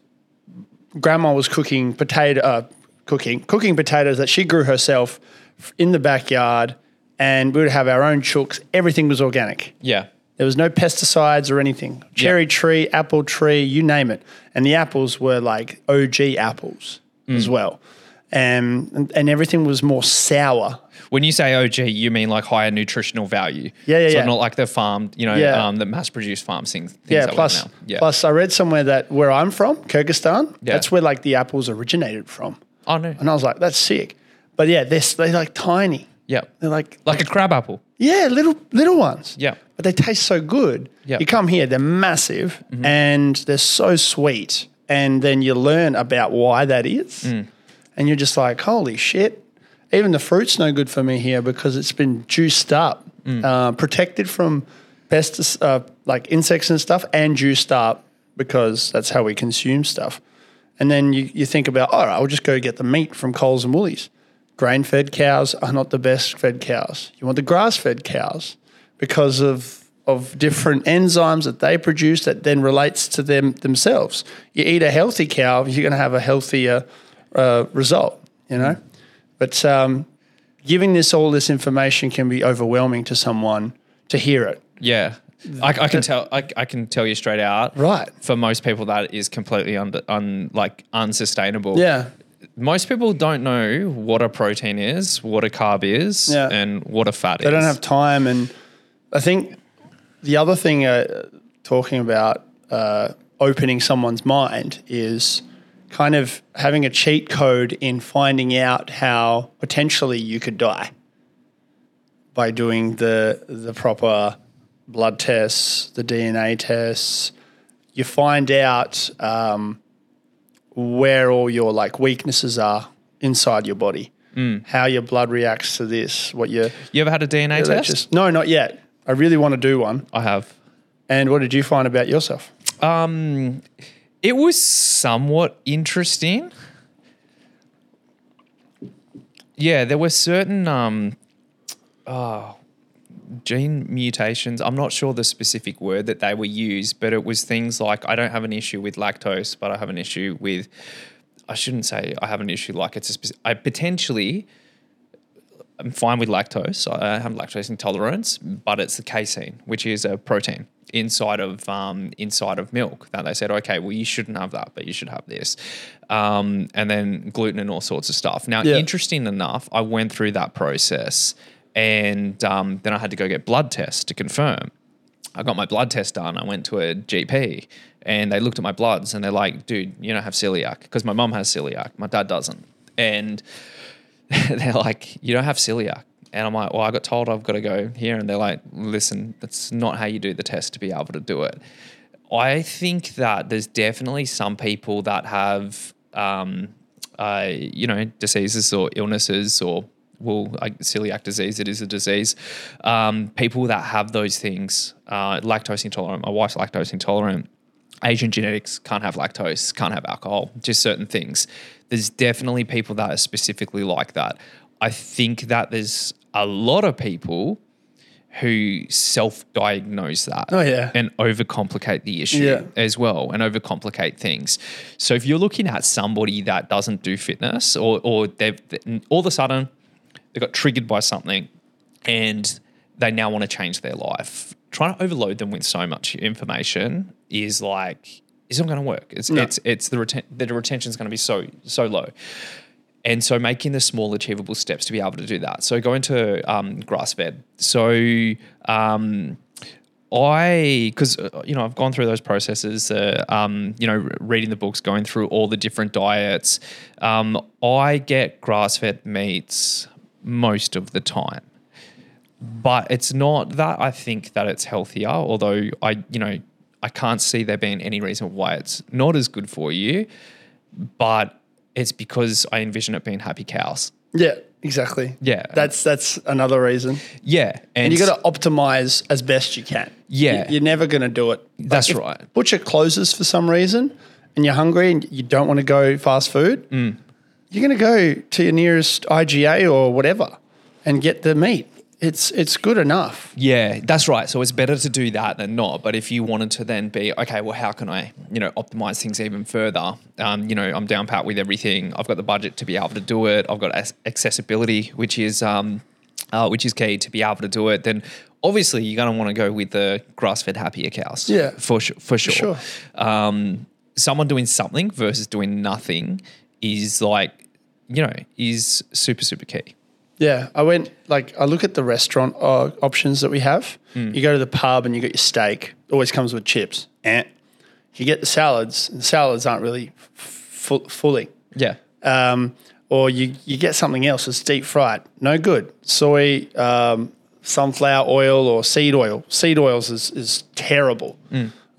grandma was cooking potato, uh, cooking cooking potatoes that she grew herself in the backyard, and we would have our own chooks. Everything was organic. yeah. There was no pesticides or anything. Cherry tree, apple tree, you name it. And the apples were like OG apples Mm. as well. Um, and, and everything was more sour. When you say OG, you mean like higher nutritional value. Yeah, yeah, so yeah. not like the farmed, you know, Yeah. um, the mass-produced farm things. things Yeah, that plus, now. yeah. plus I read somewhere that where I'm from, Kyrgyzstan, Yeah. that's where like the apples originated from. oh no. And I was like, that's sick. But yeah, they're, they're like tiny. Yeah. They're like, Like a crab apple. yeah, little little ones. Yeah. But they taste so good. Yeah. You come here, they're massive and they're so sweet. And then you learn about why that is. And you're just like, holy shit. Even the fruit's no good for me here because it's been juiced up, uh, protected from pestis, uh, like insects and stuff, and juiced up because that's how we consume stuff. And then you, you think about, all right, I'll just go get the meat from Coles and Woolies. Grain fed cows are not the best fed cows. You want the grass fed cows because of, of different enzymes that they produce that then relates to them themselves. You eat a healthy cow, you're going to have a healthier uh, result, you know? But um, giving this all this information can be overwhelming to someone to hear it. Yeah. I, I can tell. I, I can tell you straight out. Right. For most people, that is completely under, un, like unsustainable. Yeah. Most people don't know what a protein is, what a carb is, Yeah. and what a fat is. They don't have time. And I think the other thing, uh, talking about uh, opening someone's mind, is kind of having a cheat code in finding out how potentially you could die by doing the the proper blood tests, the DNA tests. You find out um, where all your like weaknesses are inside your body, how your blood reacts to this, what your You ever had a DNA test? just- no, not yet. I really want to do one. I have. And what did you find about yourself? Um, it was somewhat interesting. Yeah, there were certain um, oh, gene mutations. I'm not sure the specific word that they were used, but it was things like I don't have an issue with lactose, but I have an issue with. I shouldn't say I have an issue like it's a. I potentially. I'm fine with lactose. I have lactose intolerance, but it's the casein, which is a protein inside of um, inside of milk. That they said, okay, well, you shouldn't have that, but you should have this, um, and then gluten and all sorts of stuff. Now, Yeah. interesting enough, I went through that process, and um, then I had to go get blood tests to confirm. I got my blood test done. I went to a GP and they looked at my bloods and they're like, dude, you don't have celiac because my mum has celiac. My dad doesn't. And they're like, you don't have celiac. And I'm like, well, I got told I've got to go here. And they're like, listen, that's not how you do the test to be able to do it. I think that there's definitely some people that have, um, uh, you know, diseases or illnesses or well, celiac disease, it is a disease. Um, people that have those things, uh, lactose intolerant. My wife's lactose intolerant. Asian genetics can't have lactose, can't have alcohol, just certain things. There's definitely people that are specifically like that. I think that there's a lot of people who self-diagnose that Oh, yeah. and overcomplicate the issue Yeah. as well and overcomplicate things. So if you're looking at somebody that doesn't do fitness or or they've all of a sudden they got triggered by something and they now want to change their life, trying to overload them with so much information is like it's not going to work. It's it's it's the reten- the retention is going to be so so low. And so making the small achievable steps to be able to do that. So going to um, grass fed. So um, I, because uh, you know, I've gone through those processes. Uh, um, you know, reading the books, going through all the different diets. Um, I get grass-fed meats most of the time, but it's not that I think that it's healthier. Although I, you know, I can't see there being any reason why it's not as good for you. But it's because I envision it being happy cows. Yeah, exactly. Yeah. That's that's another reason. Yeah, And you got to optimize as best you can. Yeah. You- You're never going to do it. Like, That's right. Butcher closes for some reason and you're hungry and you don't want to go fast food, Mm. you're going to go to your nearest IGA or whatever and get the meat. It's it's good enough. Yeah, that's right. So it's better to do that than not. But if you wanted to then be okay, well, how can I, you know, optimize things even further? Um, you know, I'm down pat with everything. I've got the budget to be able to do it. I've got ac- accessibility, which is um, uh, which is key to be able to do it. Then obviously you're going to want to go with the grass-fed happier cows. Yeah. for sure. For sure. sure. Um, someone doing something versus doing nothing is like, you know, is super super key. Yeah, I went like I look at the restaurant uh, options that we have. Hmm. You go to the pub and you get your steak. Always comes with chips. And you get the salads. And the salads aren't really f- fully. Yeah. Um, or you you get something else that's deep fried. No good. Soy, um, sunflower oil, or seed oil. Seed oils is is terrible.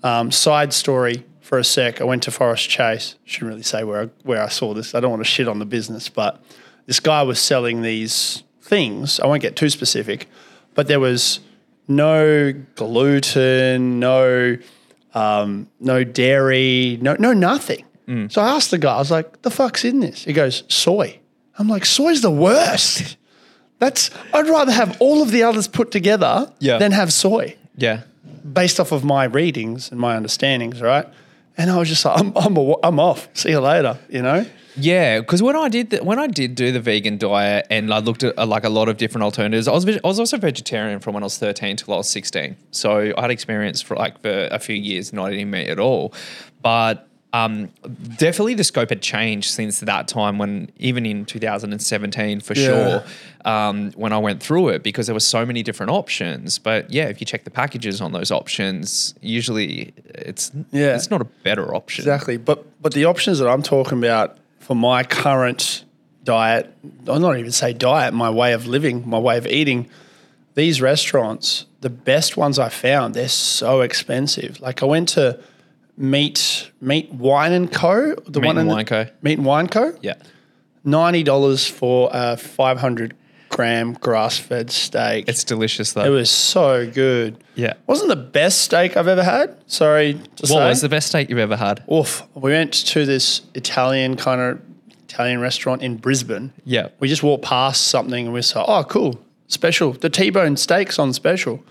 Um, side story for a sec. I went to Forest Chase. Shouldn't really say where I, where I saw this. I don't want to shit on the business, but this guy was selling these things. I won't get too specific, but there was no gluten, no um, no dairy, no no nothing. So I asked the guy, I was like, "The fuck's in this?" He goes, "Soy." I'm like, "Soy's the worst." That's I'd rather have all of the others put together Yeah. than have soy, Yeah. based off of my readings and my understandings, right? And I was just like, "I'm I'm, a, I'm off. See you later," you know. Yeah, because when I did the, when I did do the vegan diet and I looked at uh, like a lot of different alternatives, I was I was also vegetarian from when I was thirteen till I was sixteen. So I had experience for like for a few years not eating meat at all, but. Um, definitely the scope had changed since that time when even in 2017 for Yeah. sure um, when I went through it because there were so many different options but yeah if you check the packages on those options usually it's Yeah. it's not a better option Exactly. But but the options that I'm talking about for my current diet, I'll not even say diet, my way of living, my way of eating, these restaurants, the best ones I found, they're so expensive. Like I went to Meat Meat Wine and Co. The Meat one and in the- Wine Co. Meat and Wine Co. yeah Ninety dollars for a five hundred gram grass fed steak. it's delicious though it was so good. yeah Wasn't the best steak I've ever had. Sorry to What say. was the best steak you've ever had? Oof. We went to this Italian kind of Italian restaurant in Brisbane. Yeah. We just walked past something and we saw, oh, cool, special. The T-bone steak's on special.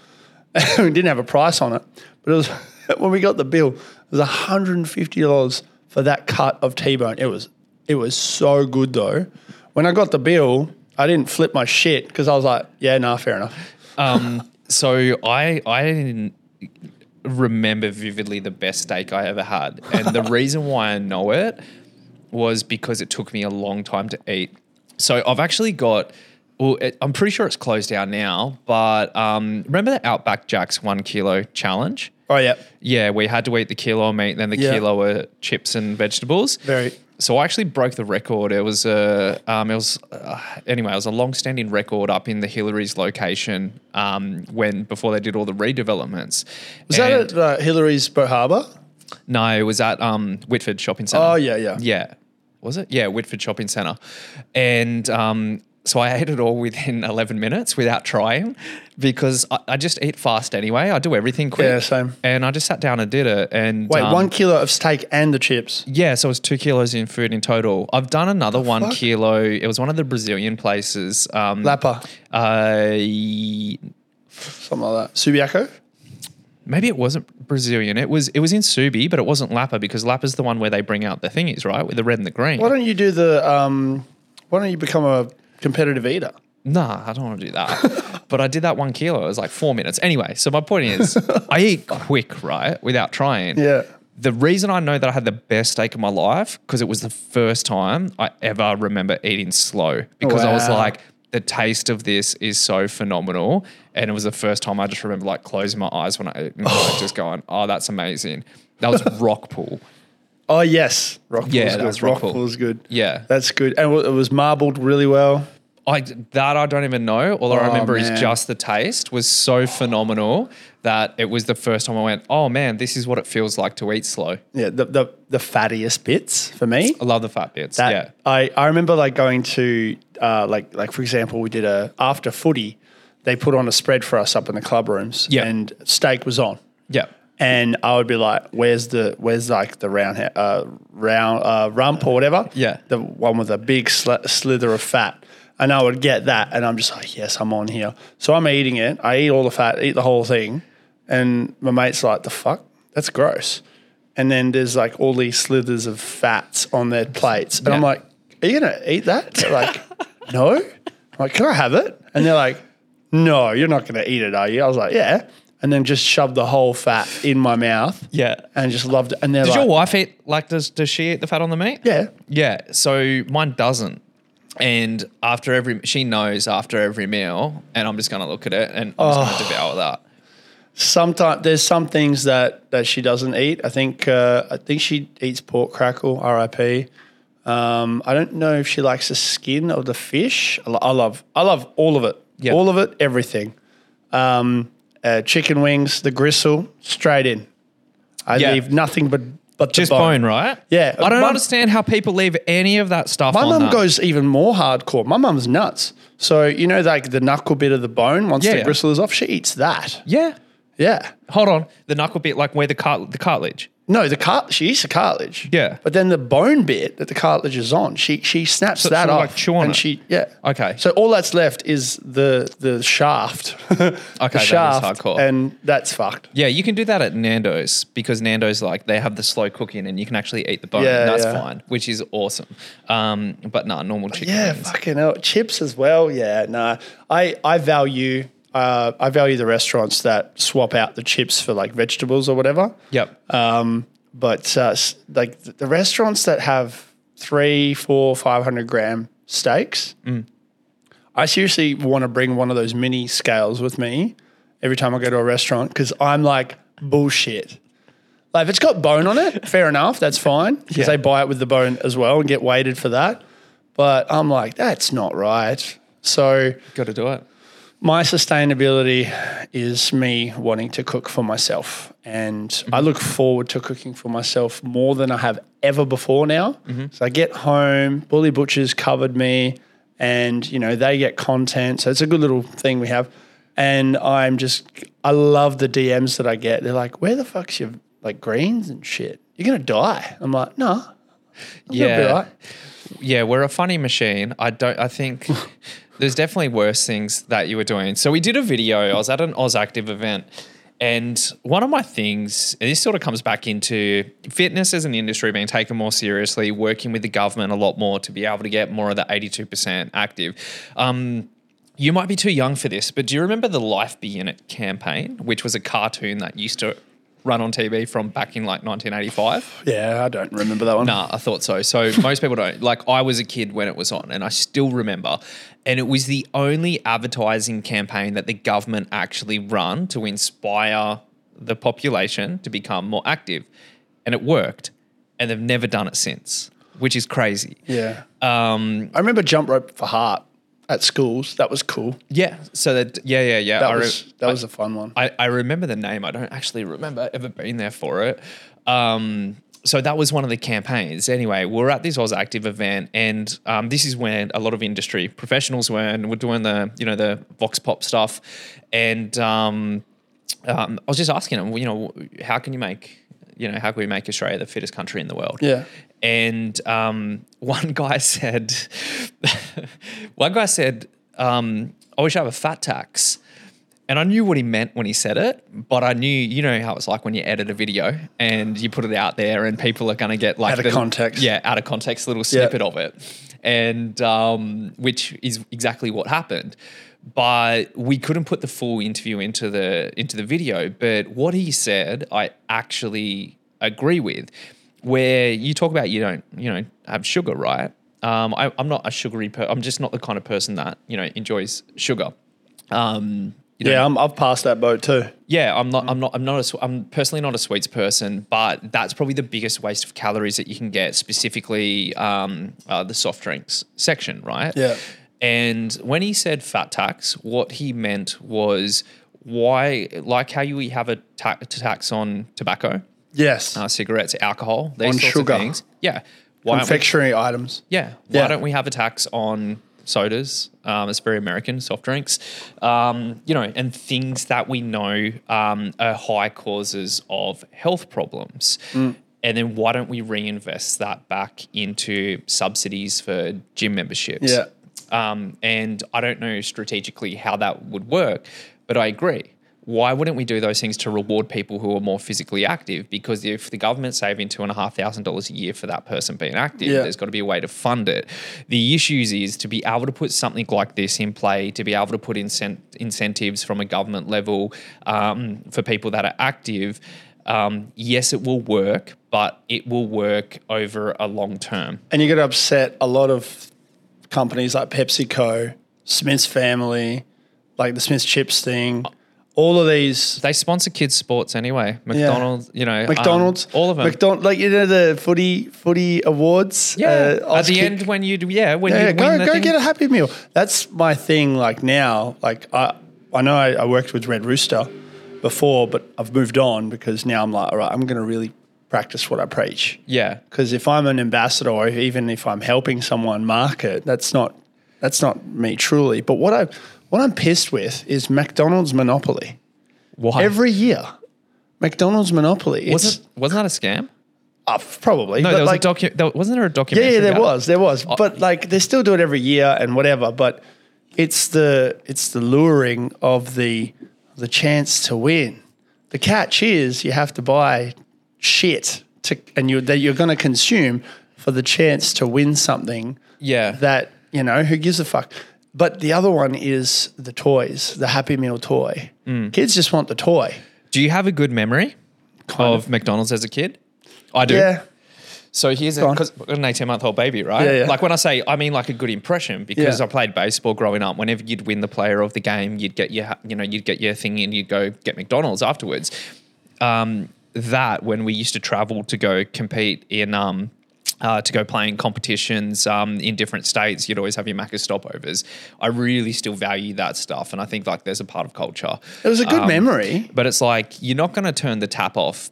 we didn't have a price on it, but it was when we got the bill, it was $150 for that cut of T-bone. It was it was so good though. When I got the bill, I didn't flip my shit because I was like, yeah, nah, fair enough. Um, so I I didn't remember vividly the best steak I ever had, and the reason why I know it was because it took me a long time to eat. So I've actually got. Well, it, I'm pretty sure it's closed down now, but um, remember the Outback Jack's one kilo challenge? Oh yeah, Yeah, we had to eat the kilo of meat, then the Yeah. kilo of chips and vegetables. very. So I actually broke the record. It was a um, it was uh, anyway. It was a long-standing record up in the Hillarys location um, when before they did all the redevelopments. Was that at uh, Hillarys Boat Harbour? No, it was at um, Whitford Shopping Centre. Oh yeah, yeah. yeah. Was it? Yeah, Whitford Shopping Centre, and um, so I ate it all within 11 minutes without trying because I, I just eat fast anyway. I do everything quick. Yeah, same. And I just sat down and did it. And Wait, um, one kilo of steak and the chips. Yeah, so it was two kilos in food in total. I've done another one fuck? kilo. It was one of the Brazilian places. Um, Lapa, uh, something like that. Subiaco? maybe it wasn't Brazilian. It was it was in Subi, but it wasn't Lapa because Lapa's the one where they bring out the thingies, right, with the red and the green. Why don't you do the, um, why don't you become a competitive eater? Nah, I don't want to do that. but I did that one kilo. It was like four minutes. Anyway, so my point is, I eat quick, right, without trying. Yeah. The reason I know that I had the best steak of my life because it was the first time I ever remember eating slow because I was Wow. like, the taste of this is so phenomenal, and it was the first time I just remember like closing my eyes when I ate and like, just going, oh, that's amazing. That was rock pool. Oh yes, rock Yeah, that good. was rock rock pool. pool's good. Yeah. That's good, and it was marbled really well. I that I don't even know. All I Oh, remember man. is just the taste was so phenomenal that it was the first time I went, oh man, this is what it feels like to eat slow. Yeah, the the, the fattiest bits for me. I love the fat bits. That yeah. I, I remember like going to uh, like like for example we did a after footy they put on a spread for us up in the club rooms Yeah. and steak was on Yeah. and I would be like where's the where's like the round uh, round uh, rump or whatever Yeah. the one with a big sli- slither of fat and I would get that and I'm just like yes I'm on here. So I'm eating it. I eat all the fat eat the whole thing and my mate's like the fuck? That's gross. And then there's like all these slithers of fats on their plates and I'm like are you gonna eat that? They're like no. I'm like can I have it? And they're like no you're not gonna eat it are you? I was like yeah. And then just shoved the whole fat in my mouth Yeah. and just loved it. And they're Does like your wife eat like does does she eat the fat on the meat? yeah. Yeah. So mine doesn't. And after every she knows after every meal, and I'm just gonna look at it and I'm just gonna devour that. sometimes there's some things that that she doesn't eat. I think uh, I think she eats pork crackle, R.I.P. Um, I don't know if she likes the skin of the fish. I, I love I love all of it, Yeah. all of it, everything. Um, uh, chicken wings, the gristle, straight in. I Yeah. leave nothing but but Just bone, right? Yeah. I don't Mum- understand how people leave any of that stuff My mum goes even more hardcore. My mum's nuts. So you know, like the knuckle bit of the bone, once Yeah, the yeah. gristle is off, she eats that. Yeah. Yeah. Hold on. The knuckle bit, like where the cart the cartilage. No, the cart. She eats the cartilage. Yeah. but then the bone bit that the cartilage is on, she she snaps So- that sort of off like chew on and it. she yeah. Okay. So all that's left is the the shaft. okay, that is hardcore. and that's fucked. Yeah, you can do that at Nando's because Nando's like they have the slow cooking and you can actually eat the bone. Yeah, and that's yeah. fine, which is awesome. Um, but nah, normal chicken Yeah, wings. fucking hell. chips as well. Yeah, no, I I value. Uh, I value the restaurants that swap out the chips for like vegetables or whatever. Yep. Um, but uh, like the, restaurants that have three, four, five hundred gram steaks, Mm. I seriously want to bring one of those mini scales with me every time I go to a restaurant because I'm like bullshit. Like if it's got bone on it, fair enough, that's fine because Yeah. they buy it with the bone as well and get weighted for that. But I'm like, that's not right. So Got to do it. My sustainability is me wanting to cook for myself. And I look forward to cooking for myself more than I have ever before now. Mm-hmm. So I get home, Bully Butchers covered me, and you know, they get content. So it's a good little thing we have. And I'm just I love the DMs that I get. They're like, Where the fuck's your like greens and shit? You're gonna die. I'm like, no. Be Yeah. right." Yeah, we're a funny machine. I don't. I think there's definitely worse things that you were doing. So we did a video. I was at an AUSactive event, and one of my things, and this sort of comes back into fitness as an industry being taken more seriously, working with the government a lot more to be able to get more of the 82% active. Um, you might be too young for this, but do you remember the Life Be In It campaign, which was a cartoon that used to run on TV from back in like 1985? Yeah, I don't remember that one. Nah, I thought so. So most people don't. Like I was a kid when it was on, and I still remember. And it was the only advertising campaign that the government actually run to inspire the population to become more active, and it worked. And they've never done it since, which is crazy. Yeah. Um, I remember jump rope for heart at schools. That was cool. yeah. So that yeah, yeah, yeah. That I re- was that was a fun one. I, I remember the name. I don't actually remember ever being there for it. Um, so that was one of the campaigns. Anyway, we are at this AUSactive event, and um, this is when a lot of industry professionals were, and we're doing the you know the Vox Pop stuff, and um, um, I was just asking them, you know, how can you make you know how can we make Australia the fittest country in the world? Yeah. And um, one guy said, one guy said, um, I wish I have a fat tax. And I knew what he meant when he said it, but I knew, you know how it's like when you edit a video and you put it out there and people are going to get like Out of the- context. Yeah, out of context, little snippet of it. And um, which is exactly what happened. But we couldn't put the full interview into the into the video. But what he said, I actually agree with. Where you talk about you don't you know have sugar, right? Um, I, I'm not a sugary. Per- I'm just not the kind of person that you know enjoys sugar. Um, you know, Yeah, I'm, I've passed that boat too. yeah, I'm not. I'm not. I'm not. A, I'm personally not a sweets person, but that's probably the biggest waste of calories that you can get. Specifically, um, uh, the soft drinks section, right? Yeah. And when he said fat tax, what he meant was why, like how you have a ta- tax on tobacco, Yes. uh, cigarettes, alcohol, these On sorts sugar. of things. Yeah. Why aren't we- items. yeah. Why Yeah. don't we have a tax on sodas? Um, it's very American, soft drinks, um, you know, and things that we know um, are high causes of health problems. Mm. And then why don't we reinvest that back into subsidies for gym memberships? Yeah. Um, and I don't know strategically how that would work, but I agree. Why wouldn't we do those things to reward people who are more physically active? Because if the government's saving two and a half thousand dollars a year for that person being active, Yeah. there's got to be a way to fund it. The issues is to be able to put something like this in play, to be able to put incent- incentives from a government level um, for people that are active. Um, yes, it will work, but it will work over a long term. And you're going to upset a lot of companies like PepsiCo, Smith's Family, like the Smith's Chips thing. All of these They sponsor kids' sports anyway. McDonald's, you know, um, McDonald's, all of them. McDon- like you know the footy footy awards. yeah, uh, at the Auskick- end when you, yeah, when yeah, you go win the go thing, get a Happy Meal. That's my thing. Like now, like I I know I, I worked with Red Rooster before, but I've moved on because now I'm like, all right, I'm going to really practice what I preach. yeah, Because if I'm an ambassador, or even if I'm helping someone market, that's not that's not me truly. But what I what I'm pissed with is McDonald's monopoly. why? Every year, McDonald's monopoly. Wasn't wasn't that a scam? uh, probably. No, there was like, a docu- there, Wasn't there a Yeah, documentary? yeah, there about it? was, there was. But like they still do it every year and whatever. But it's the it's the luring of the the chance to win. The catch is you have to buy shit to and you that you're going to consume for the chance to win something Yeah, that you know who gives a fuck. But the other one is the toys, the Happy Meal toy. Mm. Kids just want the toy. Do you have a good memory Kind of McDonald's as a kid? I do. Yeah, So here's because an 18 month old baby, right? Yeah, yeah. Like when I say, I mean like a good impression because Yeah. I played baseball growing up. Whenever you'd win the player of the game, you'd get your, you know, you'd get your thing and you'd go get McDonald's afterwards. Um, that when we used to travel to go compete in, um, uh, to go play in competitions um, in different states, you'd always have your Macca's stopovers. I really still value that stuff, and I think like there's a part of culture. it was a good Um, memory. But it's like you're not going to turn the tap off.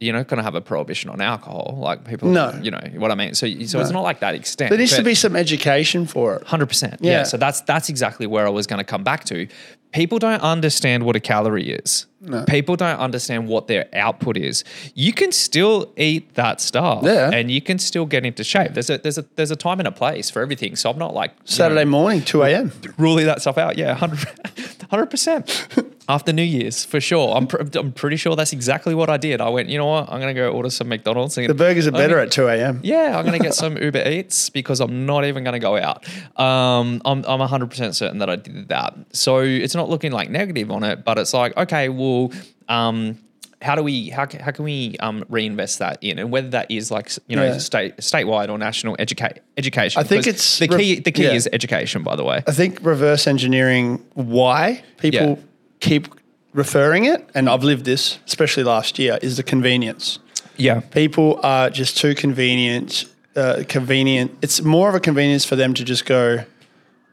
You're not going to have a prohibition on alcohol, like people. No. you know what I mean. So, so it's not like that extent. There needs to be some education for it. Hundred percent. Yeah. So that's that's exactly where I was going to come back to. People don't understand what a calorie is. No. People don't understand what their output is. You can still eat that stuff, Yeah. and you can still get into shape. There's a there's a there's a time and a place for everything. So I'm not like you know, Saturday morning, two a.m. ruling that stuff out. Yeah, 100 percent. After New Year's, for sure. I'm, pr- I'm pretty sure that's exactly what I did. I went, you know what? I'm going to go order some McDonald's. And The burgers are better gonna- at two a.m. yeah, I'm going to get some Uber Eats because I'm not even going to go out. Um, I'm, I'm 100% certain that I did that. So it's not looking like negative on it, but it's like, okay, well, um, how do we, how, how can we um, reinvest that in? And whether that is like, you know, Yeah. state, statewide or national educate, education. I think it's the key, the key yeah. is education, by the way. I think reverse engineering why people Yeah. Keep referring it, and I've lived this, especially last year, is the convenience. Yeah. People are just too convenient. Uh, convenient. It's more of a convenience for them to just go.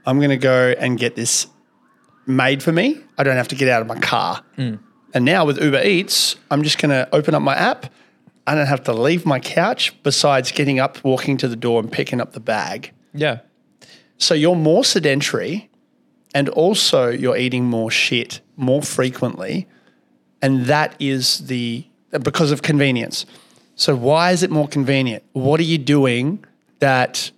I'm going to go and get this made for me. I don't have to get out of my car. Mm. And now with Uber Eats, I'm just going to open up my app. I don't have to leave my couch. Besides getting up, walking to the door, and picking up the bag. Yeah. So you're more sedentary and also you're eating more shit more frequently. And that is the because of convenience. So why is it more convenient? What are you doing that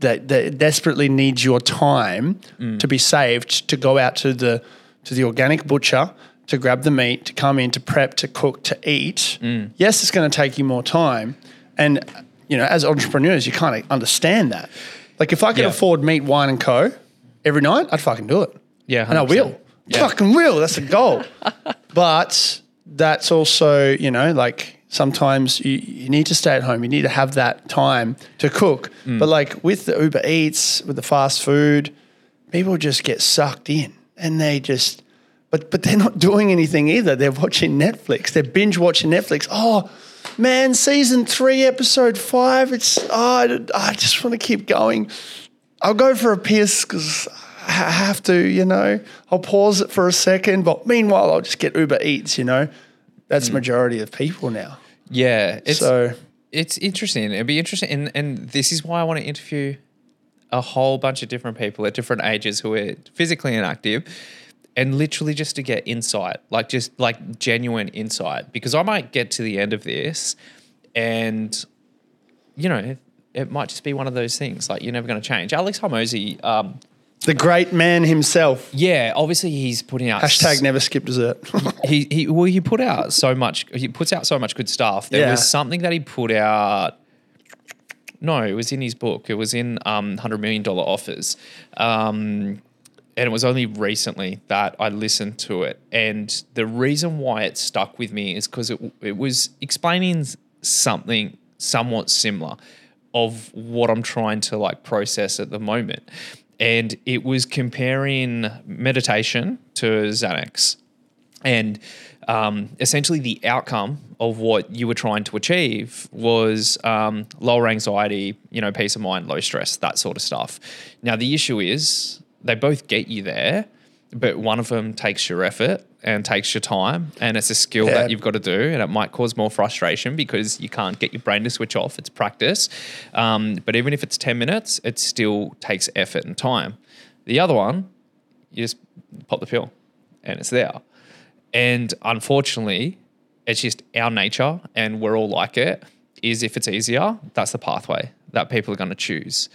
that, that desperately needs your time to be saved to go out to the to the organic butcher to grab the meat, to come in, to prep, to cook, to eat. Mm. Yes, it's going to take you more time. And you know, as entrepreneurs, you kind of understand that. Like if I could Yeah. afford meat, wine, and co every night, I'd fucking do it. Yeah, and I will. Yeah. Fucking will. That's a goal. but that's also, you know, like sometimes you, you need to stay at home. You need to have that time to cook. Mm. But like with the Uber Eats, with the fast food, people just get sucked in and they just but but they're not doing anything either. They're watching Netflix. They're binge watching Netflix. Oh man, season three, episode five. It's oh, I, I just want to keep going. I'll go for a piss because I have to, you know. I'll pause it for a second, but meanwhile, I'll just get Uber Eats. You know, that's majority of people now. Yeah. It's, so it's interesting. It'd be interesting, and and this is why I want to interview a whole bunch of different people at different ages who are physically inactive, and literally just to get insight, like just like genuine insight, because I might get to the end of this, and you know. It might just be one of those things. Like you're never going to change. Alex Hormozi, um, the great man himself. yeah, obviously he's putting out Hashtag never skip dessert. he he well he put out so much he puts out so much good stuff. There Yeah. was something that he put out. No, it was in his book. It was in um, hundred million dollar offers, um, and it was only recently that I listened to it. And the reason why it stuck with me is because it it was explaining something somewhat similar of what I'm trying to like process at the moment. And it was comparing meditation to Xanax and um, essentially the outcome of what you were trying to achieve was um, lower anxiety, you know, peace of mind, low stress, that sort of stuff. Now the issue is they both get you there, but one of them takes your effort and takes your time, and it's a skill Yeah. that you've got to do, and it might cause more frustration because you can't get your brain to switch off. It's practice, um, but even if it's ten minutes, it still takes effort and time. The other one, you just pop the pill, and it's there. And unfortunately, it's just our nature, and we're all like it. Is if it's easier, that's the pathway that people are going to choose.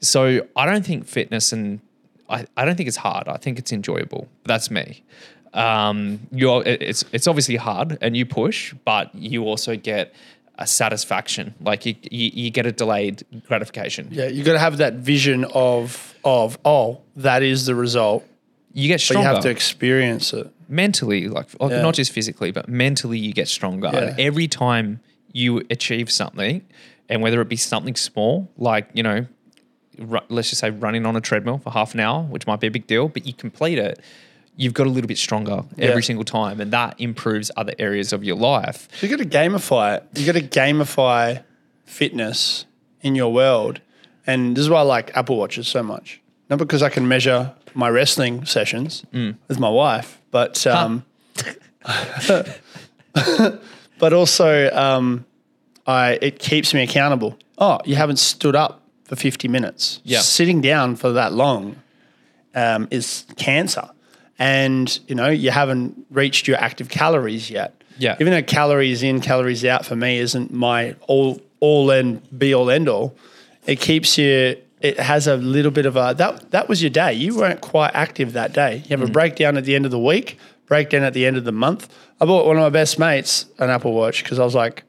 So I don't think fitness and I, I don't think it's hard. I think it's enjoyable. That's me. Um, you're it's it's obviously hard and you push, but you also get a satisfaction. Like you you, you get a delayed gratification. yeah, you got to have that vision of of oh, that is the result. You get But stronger. you have to experience it. mentally, like like, Yeah. not just physically, but mentally, you get stronger. Yeah. And every time you achieve something, and whether it be something small, like you know, let's just say running on a treadmill for half an hour, which might be a big deal, but you complete it, you've got a little bit stronger Yeah. every single time, and that improves other areas of your life. So you got to gamify it. You got to gamify fitness in your world, and this is why I like Apple Watches so much. Not because I can measure my wrestling sessions with my wife, but um, but also um, I it keeps me accountable. Oh, you haven't stood up for fifty minutes. Yeah. sitting down for that long um, is cancer. And you know you haven't reached your active calories yet. Yeah. Even though calories in, calories out for me isn't my all all and be all end all, it keeps you. It has a little bit of a that that was your day. You weren't quite active that day. You have a breakdown at the end of the week, breakdown at the end of the month. I bought one of my best mates an Apple Watch because I was like,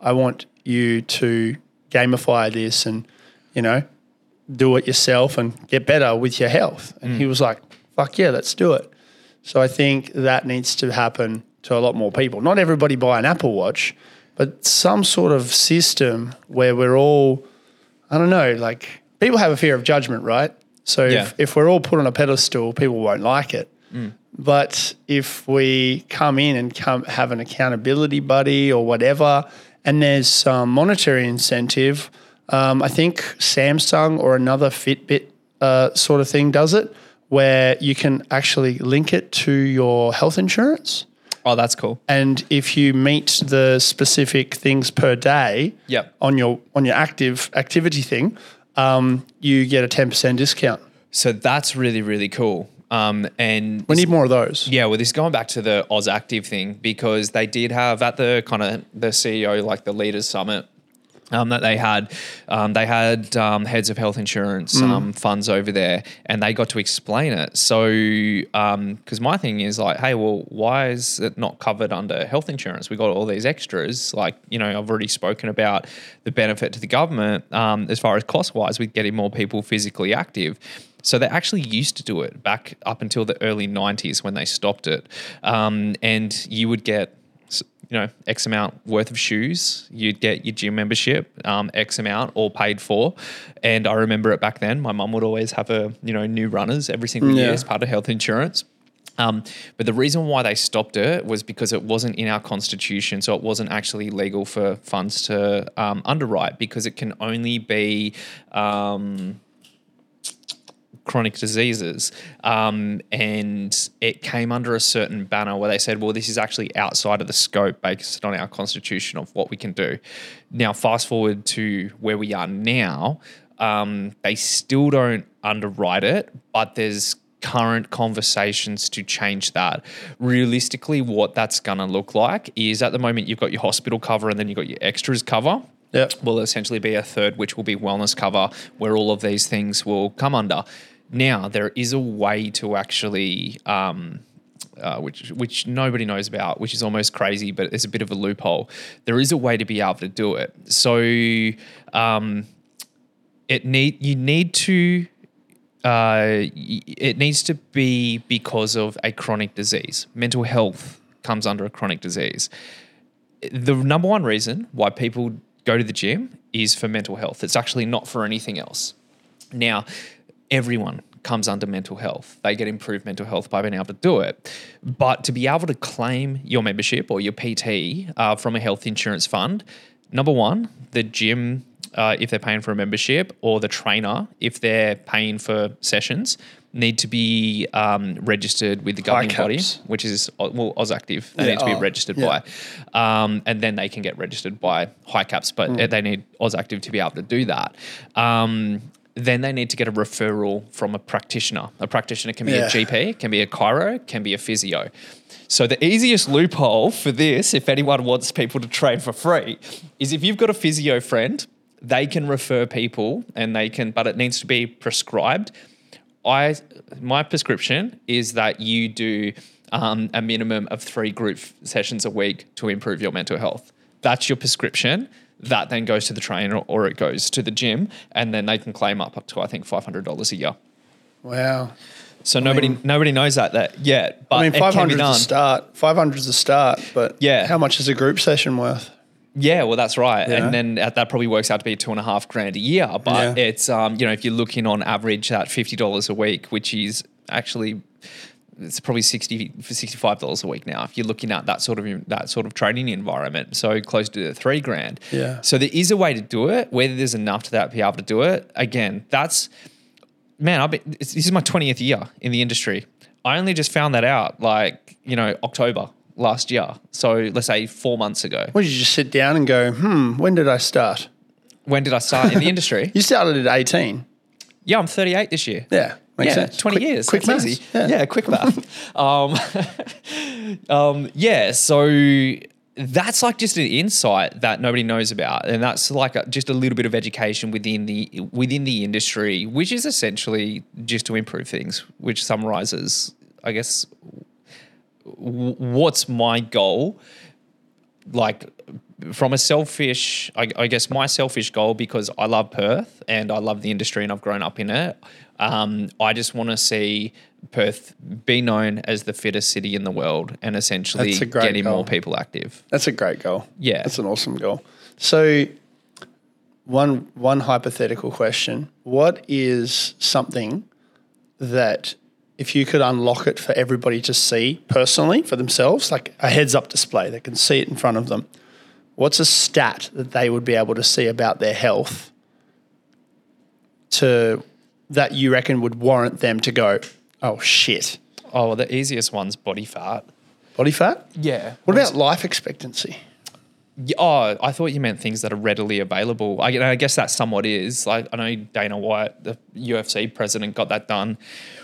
I want you to gamify this and you know do it yourself and get better with your health. And he hmm. was like, fuck yeah, let's do it. So I think that needs to happen to a lot more people. Not everybody buy an Apple Watch, but some sort of system where we're all, I don't know, like people have a fear of judgment, right? So Yeah. if, if we're all put on a pedestal, people won't like it. Hmm. But if we come in and come have an accountability buddy or whatever, and there's some monetary incentive, um, I think Samsung or another Fitbit uh, sort of thing does it, where you can actually link it to your health insurance. Oh, that's cool. And if you meet the specific things per day Yep. on your on your active activity thing, um, you get a ten percent discount. So that's really really cool. Um, and We need more of those. Yeah, well, this is going back to the AUSactive thing because they did have at the kind of the CEO, like the leaders summit. Um, that they had, um, they had um, heads of health insurance um, funds over there, and they got to explain it. So, because my thing is like, hey, well, why is it not covered under health insurance? We got all these extras. Like, you know, I've already spoken about the benefit to the government um, as far as cost wise with getting more people physically active. So they actually used to do it back up until the early 90s when they stopped it. Um, and you would get you know, X amount worth of shoes. You'd get your gym membership, um, X amount, all paid for. And I remember it back then. My mum would always have a, you know, new runners every single year as part of health insurance. Um, but the reason why they stopped it was because it wasn't in our constitution, so it wasn't actually legal for funds to um, underwrite because it can only be um, chronic diseases. Um, and it came under a certain banner where they said, well, this is actually outside of the scope based on our constitution of what we can do. Now, fast forward to where we are now, um, they still don't underwrite it, but there's current conversations to change that. Realistically, what that's going to look like is at the moment you've got your hospital cover and then you've got your extras cover Yep. will essentially be a third, which will be wellness cover, where all of these things will come under. Now, there is a way to actually, um, uh, which which nobody knows about, which is almost crazy, but it's a bit of a loophole. There is a way to be able to do it. So, um, it need you need to. Uh, it needs to be because of a chronic disease. Mental health comes under a chronic disease the number one reason why people go to the gym is for mental health. It's actually not for anything else. Now, everyone comes under mental health. They get improved mental health by being able to do it. But to be able to claim your membership or your PT uh, from a health insurance fund, number one, the gym, uh, if they're paying for a membership, or the trainer, if they're paying for sessions, need to be um, registered with the governing body, which is well AUSactive. They Yeah, need to be oh, registered yeah. by, um, and then they can get registered by HICAPS, but Hmm. they need AUSactive to be able to do that. Um, then they need to get a referral from a practitioner. A practitioner can be Yeah. a GP, can be a chiro, can be a physio. So the easiest loophole for this, if anyone wants people to train for free, is if you've got a physio friend, they can refer people and they can, but it needs to be prescribed. I my prescription is that you do um, a minimum of three group sessions a week to improve your mental health. That's your prescription. That then goes to the trainer or it goes to the gym, and then they can claim up up to I think five hundred dollars a year. Wow. So nobody nobody knows that that yet, but I mean, five is a start. Five hundred is a start, but Yeah. how much is a group session worth? Yeah, well, that's right, Yeah. and then that that probably works out to be two and a half grand a year. But Yeah. it's um, you know, if you're looking on average at fifty dollars a week, which is actually it's probably 60 65 dollars a week now if you're looking at that sort of that sort of training environment so close to three grand Yeah. so there is a way to do it whether there's enough to that be able to do it again that's man I've been, this is my 20th year in the industry I only just found that out like you know October last year so let's say four months ago did you just sit down and go? Hmm. When did I start? when did I start in the industry You started at eighteen. yeah I'm 38 this year Yeah. Makes yeah, sense. 20 Quick- years. Quick That's easy. Yeah. Yeah. quick math. um, um, yeah, so that's like just an insight that nobody knows about, and that's like a, just a little bit of education within the within the industry, which is essentially just to improve things. Which summarizes, I guess, w- what's my goal like from a selfish I, I guess my selfish goal because i love perth and i love the industry and i've grown up in it um, i just want to see perth be known as the fittest city in the world and essentially That's a great getting goal. more people active That's a great goal. Yeah. That's an awesome goal. So one one hypothetical question. What is something that if you could unlock it for everybody to see personally for themselves, like a heads up display, they can see it in front of them. What's a stat that they would be able to see about their health to that you reckon would warrant them to go, oh shit. oh well, the easiest one's body fat Body fat? yeah What about life expectancy? Yeah, Oh, I thought you meant things that are readily available. I, I guess that somewhat is. Like I know Dana White, the UFC president, got that done.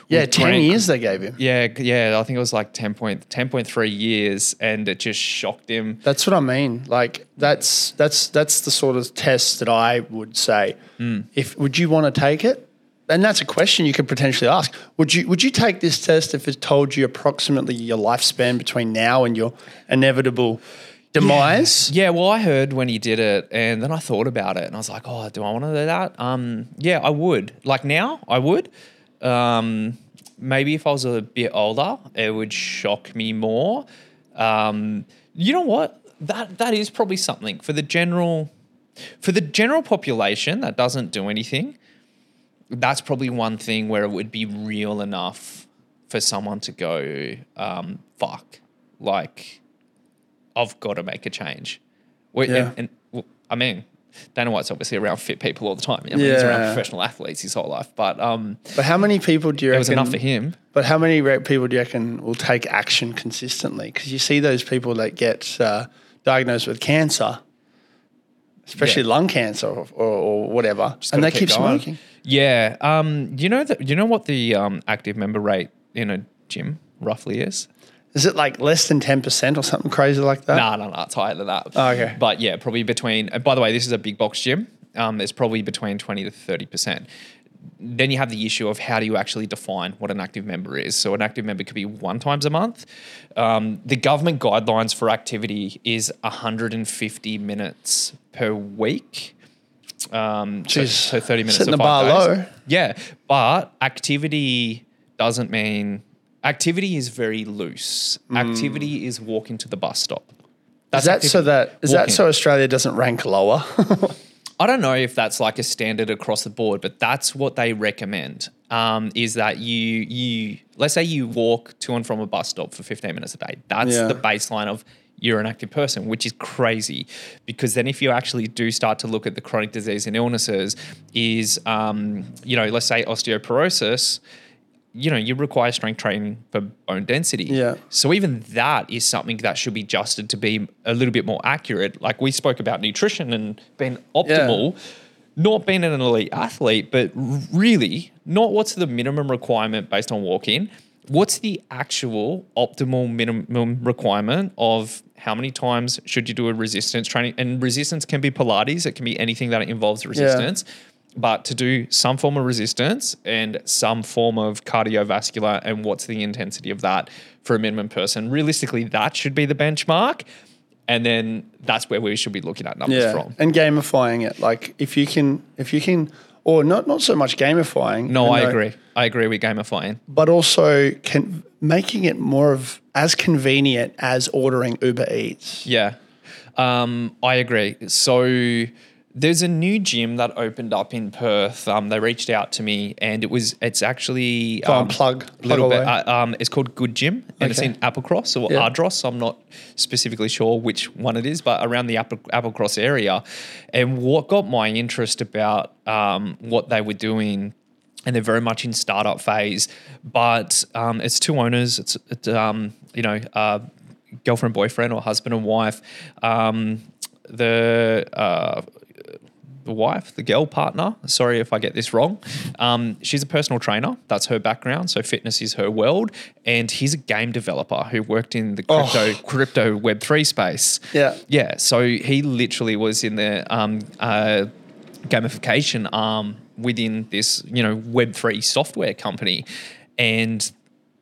Yeah, with 10 Grant- years they gave him. Yeah, yeah. I think it was like 10 point, 10.3 years, and it just shocked him. That's what I mean. Like that's that's that's the sort of test that I would say. Hmm. If would you want to take it? And that's a question you could potentially ask. Would you would you take this test if it told you approximately your lifespan between now and your inevitable demise? Yeah, well, I heard when he did it, and then I thought about it, and I was like, oh, do I want to do that? Um, yeah, I would. Like now, I would. Um, maybe if I was a bit older, it would shock me more. Um, you know what? that that is probably something for the general for the general population that doesn't do anything. That's probably one thing where it would be real enough for someone to go, um, "Fuck!" Like, I've got to make a change. We, Yeah. and, and I mean, Dana White's obviously around fit people all the time. I mean, he's around professional athletes his whole life, but um, But how many people do you it reckon? was enough for him. But how many people do you reckon will take action consistently? Because you see those people that get uh, diagnosed with cancer, especially Yeah. lung cancer or, or, or whatever, and they keep, keep smoking. Yeah. Um, you know that you know what the um, active member rate in a gym roughly is? Is it like less than ten percent or something crazy like that? No, no, no, it's higher than that. Oh, okay. But yeah, probably between. And by the way, this is a big box gym. Um, it's probably between twenty to thirty percent. Then you have the issue of how do you actually define what an active member is? So an active member could be one times a month. Um, the government guidelines for activity is 150 minutes per week. Um, so, so 30 minutes. Setting so the bar days. low. Yeah, but activity doesn't mean activity is very loose. Activity is walking to the bus stop. Is that so that is that so Australia doesn't rank lower? I don't know if that's like a standard across the board, but that's what they recommend. Um, is that you you let's say you walk to and from a bus stop for 15 minutes a day. That's Yeah. the baseline of you're an active person, which is crazy because then if you actually do start to look at the chronic disease and illnesses, is um, you know let's say osteoporosis. You know, you require strength training for bone density. Yeah. So even that is something that should be adjusted to be a little bit more accurate. Like we spoke about nutrition and being optimal, not being an elite athlete, but really not what's the minimum requirement based on walk-in. What's the actual optimal minimum requirement of how many times should you do a resistance training? And resistance can be Pilates, it can be anything that involves resistance. But to do some form of resistance and some form of cardiovascular, and what's the intensity of that for a minimum person? Realistically, that should be the benchmark. And then that's where we should be looking at numbers yeah, from. and gamifying it. Like if you can, if you can, or not not so much gamifying. No, I agree. I agree with gamifying. But also can making it more of as convenient as ordering Uber Eats. Yeah. Um, I agree. So there's a new gym that opened up in Perth. Um, they reached out to me, and it was it's actually Go um, plug- plug little bit. away. Uh, um, it's called Good Gym, and it's in Applecross or Yeah. Ardross. I'm not specifically sure which one it is, but around the Apple, Applecross area. And what got my interest about um, what they were doing and they're very much in startup phase. But um, it's two owners. It's, it's um, you know uh, girlfriend, boyfriend, or husband and wife. Um, the uh, the wife, the girl partner. Sorry if I get this wrong. Um, she's a personal trainer. That's her background. So fitness is her world. And he's a game developer who worked in the crypto crypto Web three space. Yeah. Yeah. So he literally was in the um, uh, gamification arm within this, you know, Web3 software company. And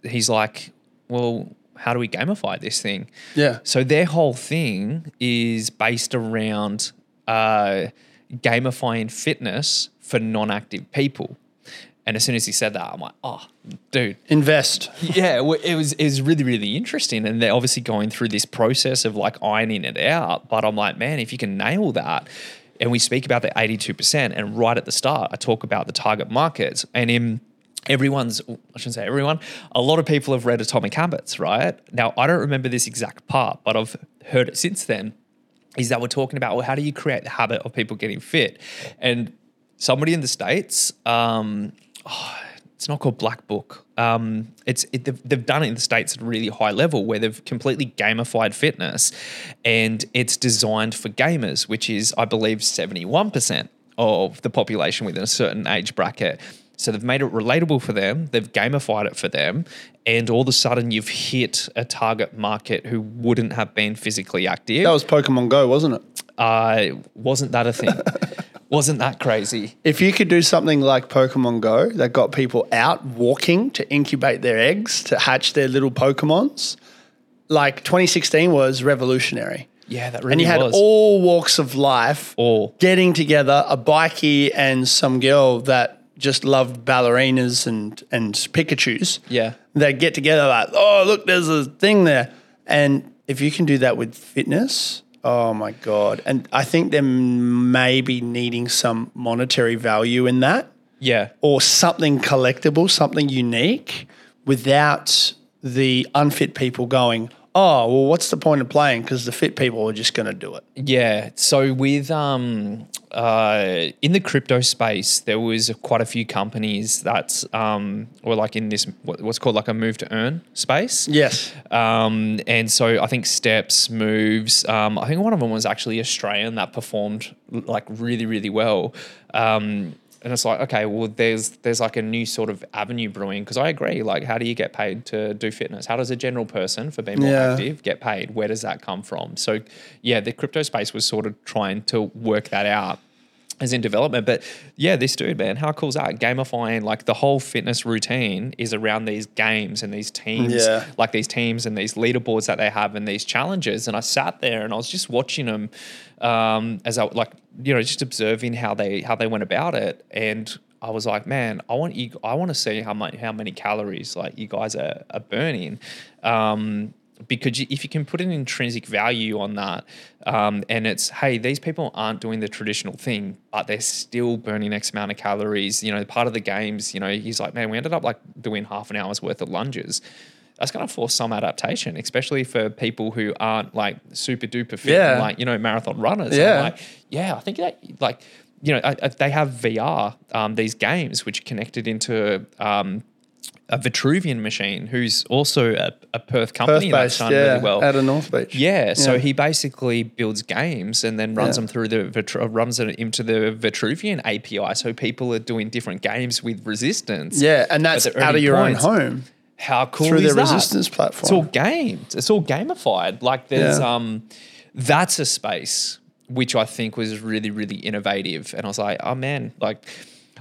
he's like, well, how do we gamify this thing? Yeah. So their whole thing is based around uh, gamifying fitness for non-active people. And as soon as he said that, I'm like, oh, dude, Invest. yeah, it was it was really really interesting, and they're obviously going through this process of like ironing it out. But I'm like, man, if you can nail that, and we speak about the 82 percent, and right at the start, I talk about the target markets, and in everyone's I shouldn't say everyone, a lot of people have read Atomic Habits, right? Now I don't remember this exact part, but I've heard it since then. Is that we're talking about well, how do you create the habit of people getting fit, and somebody in the states. Um, oh, it's not called Black Book. Um, it's it, they've, they've done it in the states at a really high level where they've completely gamified fitness, and it's designed for gamers, which is I believe seventy one percent of the population within a certain age bracket. So they've made it relatable for them. They've gamified it for them, and all of a sudden you've hit a target market who wouldn't have been physically active. That was Pokemon Go, wasn't it? uh, wasn't that a thing? wasn't that crazy? If you could do something like Pokemon Go that got people out walking to incubate their eggs to hatch their little Pokemons, like 2016 was revolutionary. Yeah, that really And you had was. all walks of life All. getting together, a bikie and some girl that just loved ballerinas and, and Pikachus. Yeah. They get together like, oh, look, there's a thing there. And if you can do that with fitness, Oh my god! And I think they're maybe needing some monetary value in that, Yeah. or something collectible, something unique, without the unfit people going, "Oh, well, what's the point of playing?" Because the fit people are just going to do it. Yeah. So with um uh in the crypto space, there was quite a few companies that um were like in this what's called like a move to earn space. Yes. Um, and so I think Steps moves. Um, I think one of them was actually Australian that performed like really, really well. Um, and it's like, okay, well, there's there's like a new sort of avenue brewing because I agree. Like, how do you get paid to do fitness? How does a general person for being more Yeah. active get paid? Where does that come from? So, yeah, the crypto space was sort of trying to work that out as in development. But yeah, this dude, man, how cool is that? Gamifying like the whole fitness routine is around these games and these teams, Yeah. like these teams and these leaderboards that they have and these challenges. And I sat there and I was just watching them um, as I like, you know, just observing how they how they went about it. And I was like, man, I want you. I want to see how much how many calories like you guys are, are burning. Um, because you, if you can put an intrinsic value on that, um, and it's hey, these people aren't doing the traditional thing, but they're still burning X amount of calories. You know, part of the games. You know, he's like, man, we ended up like doing half an hour's worth of lunges. That's going to force some adaptation, especially for people who aren't like super duper fit, Yeah. like you know, marathon runners. Yeah. Like, yeah, I think that like you know, I, I, they have VR um, these games which connected into. Um, a Vitruvian machine, who's also a, a Perth company Perth that's done yeah, really well. out of North Beach. Yeah, so Yeah. he basically builds games and then runs Yeah. them through the Vitru- runs it into the Vitruvian API. So people are doing different games with resistance. Yeah, and that's out of your points. own home How cool through is their that? resistance platform. It's all gamed. It's all gamified. Like there's um, that's a space which I think was really really innovative. And I was like, oh man, like.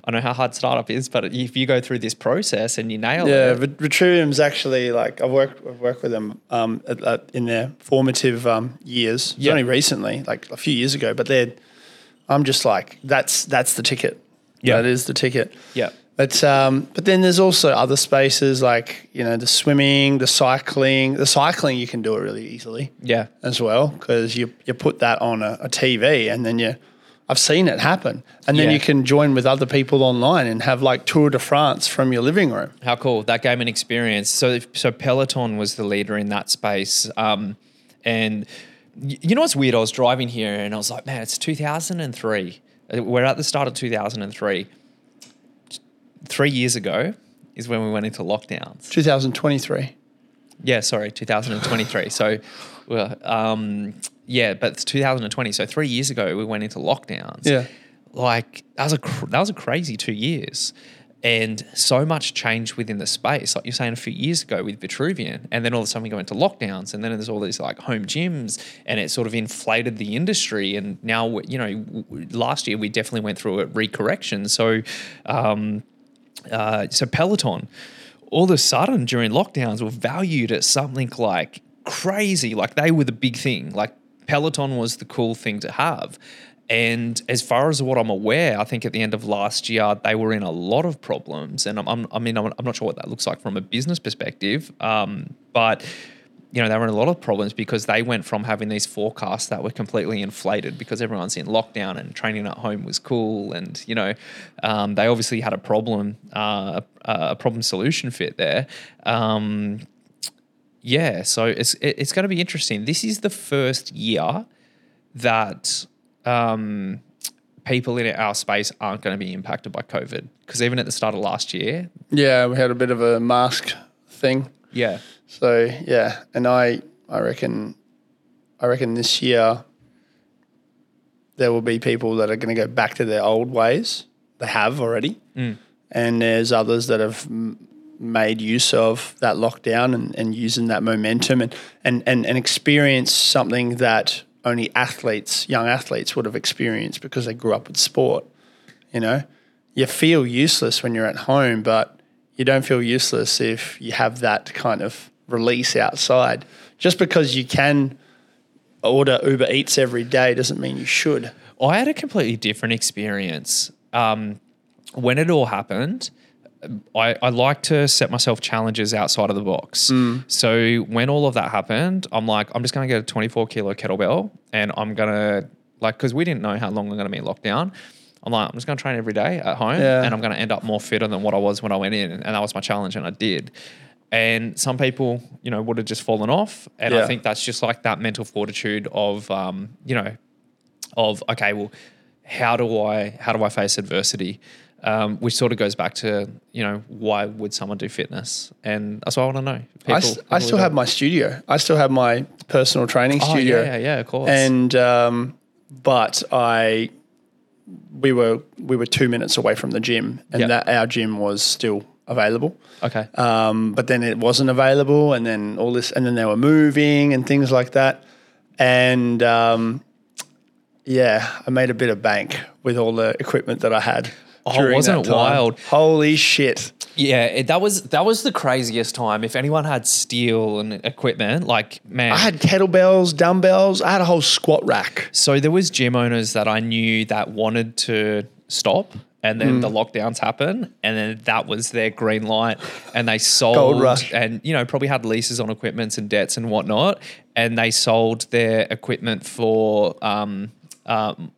I know how hard startup is, but if you go through this process and you nail Yeah, it, Vit- Vitruvian's actually like I've worked I've worked with them um, at, at, in their formative um, years. Yeah. only recently, like a few years ago. But they're I'm just like that's that's the ticket. Yeah. that is the ticket. yeah, But um, but then there's also other spaces like you know the swimming, the cycling. The cycling you can do it really easily yeah, as well because you you put that on a, a TV and then you. I've seen it happen, and then Yeah. you can join with other people online and have like Tour de France from your living room. How cool that game and experience. So, so Peloton was the leader in that space. Um, and you know what's weird? I was driving here and I was like, man, it's 2003. Uh, We're at the start of 2003. Three years ago is when we went into lockdowns. 2023. Yeah, sorry, 2023. so, well, um, yeah, but it's 2020. So three years ago we went into lockdowns. Yeah. like that was a cr- that was a crazy two years, and so much changed within the space. Like you're saying, a few years ago with Vitruvian, and then all of a sudden we go into lockdowns, and then there's all these like home gyms, and it sort of inflated the industry. And now, you know, last year we definitely went through a recorrection. So. Um, uh, so Peloton, all of a sudden during lockdowns were valued at something like crazy. Like they were the big thing. Like Peloton was the cool thing to have. And as far as what I'm aware, I think at the end of last year they were in a lot of problems. And I'm, I'm, I mean, I'm, I'm not sure what that looks like from a business perspective, um, but you know they were in a lot of problems because they went from having these forecasts that were completely inflated because everyone's in lockdown and training at home was cool and you know um, they obviously had a problem uh, a problem solution fit there um, yeah so it's it's going to be interesting this is the first year that um, people in our space aren't going to be impacted by covid because even at the start of last year Yeah, we had a bit of a mask thing. yeah So yeah, and I I reckon I reckon this year there will be people that are going to go back to their old ways. They have already, and there's others that have made use of that lockdown and, and using that momentum and, and and and experience something that only athletes, young athletes, would have experienced because they grew up with sport. You know, you feel useless when you're at home, but you don't feel useless if you have that kind of release outside. Just because you can order Uber Eats every day doesn't mean you should. I had a completely different experience. Um, when it all happened, I, I like to set myself challenges outside of the box. Mm. So when all of that happened, I'm like, I'm just going to get a 24 kilo kettlebell and I'm going to, like, because we didn't know how long we're going to be in lockdown. I'm like, I'm just going to train every day at home Yeah. and I'm going to end up more fitter than what I was when I went in. And that was my challenge, and I did. And some people, you know, would have just fallen off. And I think that's just like that mental fortitude of, um, you know, of okay, well, how do I how do I face adversity? Um, which sort of goes back to you know why would someone do fitness, and that's what I want to know. I, People- s- I people still have my studio. I still have my personal training oh, studio. yeah, yeah, of course. And um, but I we were we were two minutes away from the gym, and Yep. that our gym was still available. okay, Um, but then it wasn't available, and then all this, and then they were moving and things like that. And um, yeah, I made a bit of bank with all the equipment that I had. Oh, wasn't it wild? Holy shit! yeah, it, that was that was the craziest time. If anyone had steel and equipment, like man, I had kettlebells, dumbbells. I had a whole squat rack. So there was gym owners that I knew that wanted to stop and then Mm. the lockdowns happened and then that was their green light and they sold and you know probably had leases on equipments and debts and whatnot and they sold their equipment for um, um,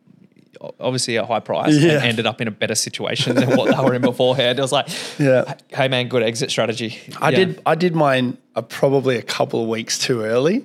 obviously a high price Yeah. and ended up in a better situation than what they were in beforehand. It was like, Yeah. hey man, good exit strategy. I Yeah. did. I did mine uh, probably a couple of weeks too early,